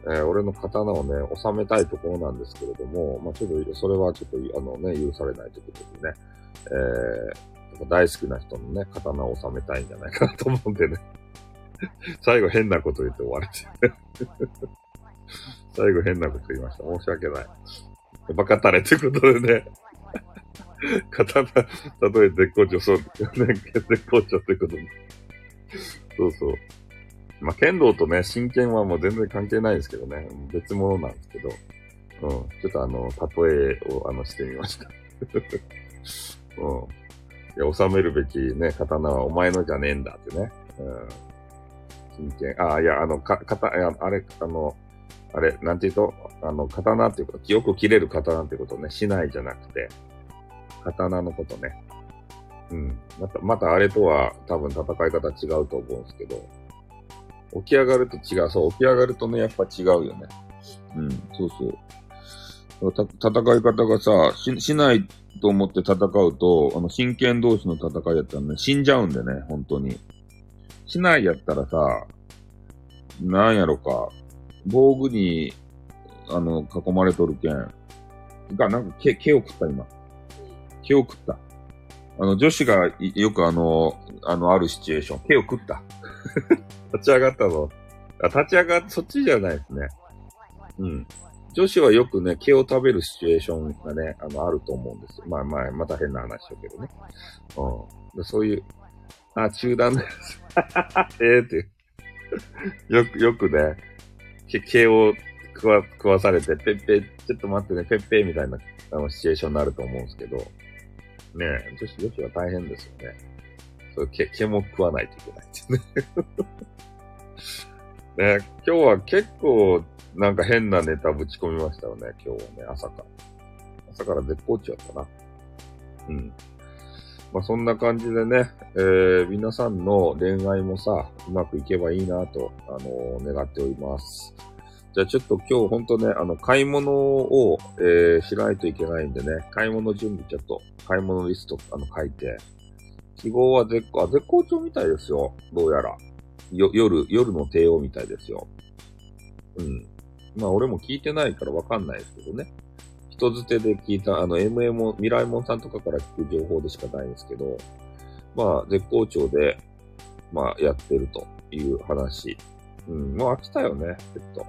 えー、俺の刀をね、収めたいところなんですけれども、まあ、ちょっと、それはちょっと、あのね、許されないということでね、えー、大好きな人のね、刀を収めたいんじゃないかなと思うんでね。最後変なこと言って終われて。最後変なこと言いました。申し訳ない。バカたれってことでね。刀、例え絶好調、そう、ね、絶好調ってことで。そうそう。まあ、剣道とね、真剣はもう全然関係ないですけどね。別物なんですけど。うん。ちょっとあの、例えをあの、してみました。うん。いや、収めるべきね、刀はお前のじゃねえんだってね。うん。真剣。ああ、いや、あの、か、刀、あれ、あの、あれ、なんて言うと、あの、刀っていうか、よく切れる刀ってことね、しないじゃなくて、刀のことね。うん。また、またあれとは多分戦い方違うと思うんですけど、起き上がると違う。そう、起き上がるとね、やっぱ違うよね。うん、そうそう。た戦い方がさし、しないと思って戦うと、あの、真剣同士の戦いやったらね、死んじゃうんでね、本当に。しないやったらさ、なんやろか、防具に、あの、囲まれとるけん。が、なんか毛、毛を食った今。毛を食った。あの、女子がよくあの、あの、あるシチュエーション、毛を食った。立ち上がったぞ。あ、立ち上がっ、そっちじゃないですね。うん。女子はよくね、毛を食べるシチュエーションがね、あの、あると思うんですよ。まあまあ、また変な話だけどね。うん。そういう、あ、中断です。ええって。よく、よくね、毛毛を食わ、食わされて、ペッペ、ちょっと待ってね、ペッペみたいな、あの、シチュエーションになると思うんですけど、ね女子、女子は大変ですよね。それ毛、毛も食わないといけないっね。ね今日は結構、なんか変なネタぶち込みましたよね、今日はね、朝から。朝から絶好調やったな。うん。まあそんな感じでね、えー、皆さんの恋愛もさ、うまくいけばいいなと、あのー、願っております。じゃあちょっと今日ほんとね、あの、買い物を、えー、しないといけないんでね、買い物準備ちょっと、買い物リスト、あの、書いて、記号は絶好、絶好調みたいですよ。どうやら。よ、夜、夜の帝王みたいですよ。うん。まあ俺も聞いてないからわかんないですけどね。人づてで聞いた、あの MM、未来門さんとかから聞く情報でしかないんですけど、まあ絶好調で、まあやってるという話。うん、もう飽きたよね、えっと。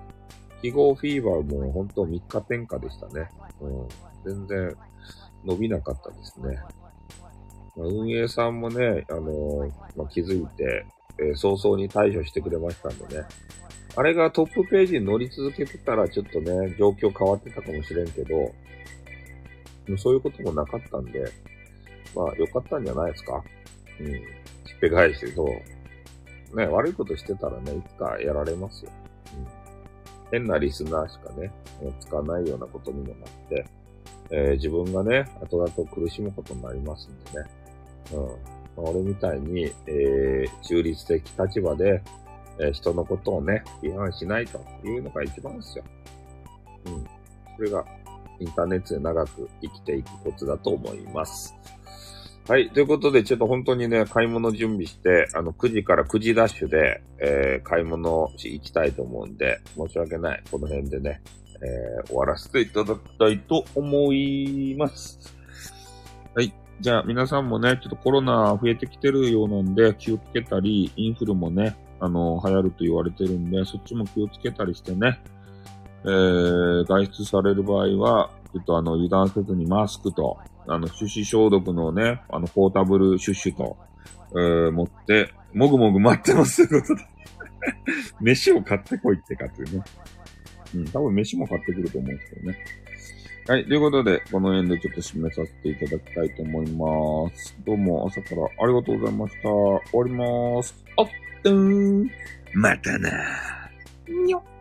記号フィーバーも本当3日転下でしたね。うん、全然伸びなかったですね。運営さんもね、あの、まあ、気づいて、えー、早々に対処してくれましたんでね。あれがトップページに乗り続けてたらちょっとね、状況変わってたかもしれんけど、そういうこともなかったんで、まあ良かったんじゃないですか。うん。ひっぺ返してどうね、悪いことしてたらね、いつかやられますよ。うん。変なリスナーしかね、使わないようなことにもなって、えー、自分がね、後々苦しむことになりますんでね。うん。俺みたいに、えー、中立的立場で、えー、人のことをね、批判しないというのが一番ですよ。うん。それが、インターネットで長く生きていくコツだと思います。はい。ということで、ちょっと本当にね、買い物準備して、あの、9時から9時ダッシュで、えー、買い物し行きたいと思うんで、申し訳ない。この辺でね、えー、終わらせていただきたいと思います。はい。じゃあ皆さんもね、ちょっとコロナ増えてきてるようなんで気をつけたり、インフルもね、あの、流行ると言われてるんで、そっちも気をつけたりしてね、えー、外出される場合は、ちょっとあの、油断せずにマスクと、あの、手指消毒のね、あの、ポータブルシュッシュと、えー、持って、もぐもぐ待ってますということで 飯を買ってこいってかというね。うん、多分飯も買ってくると思うんですけどね。はい。ということで、この辺でちょっと締めさせていただきたいと思います。どうも朝からありがとうございました。終わりまーす。あっ、とーん。またなー。にょっ。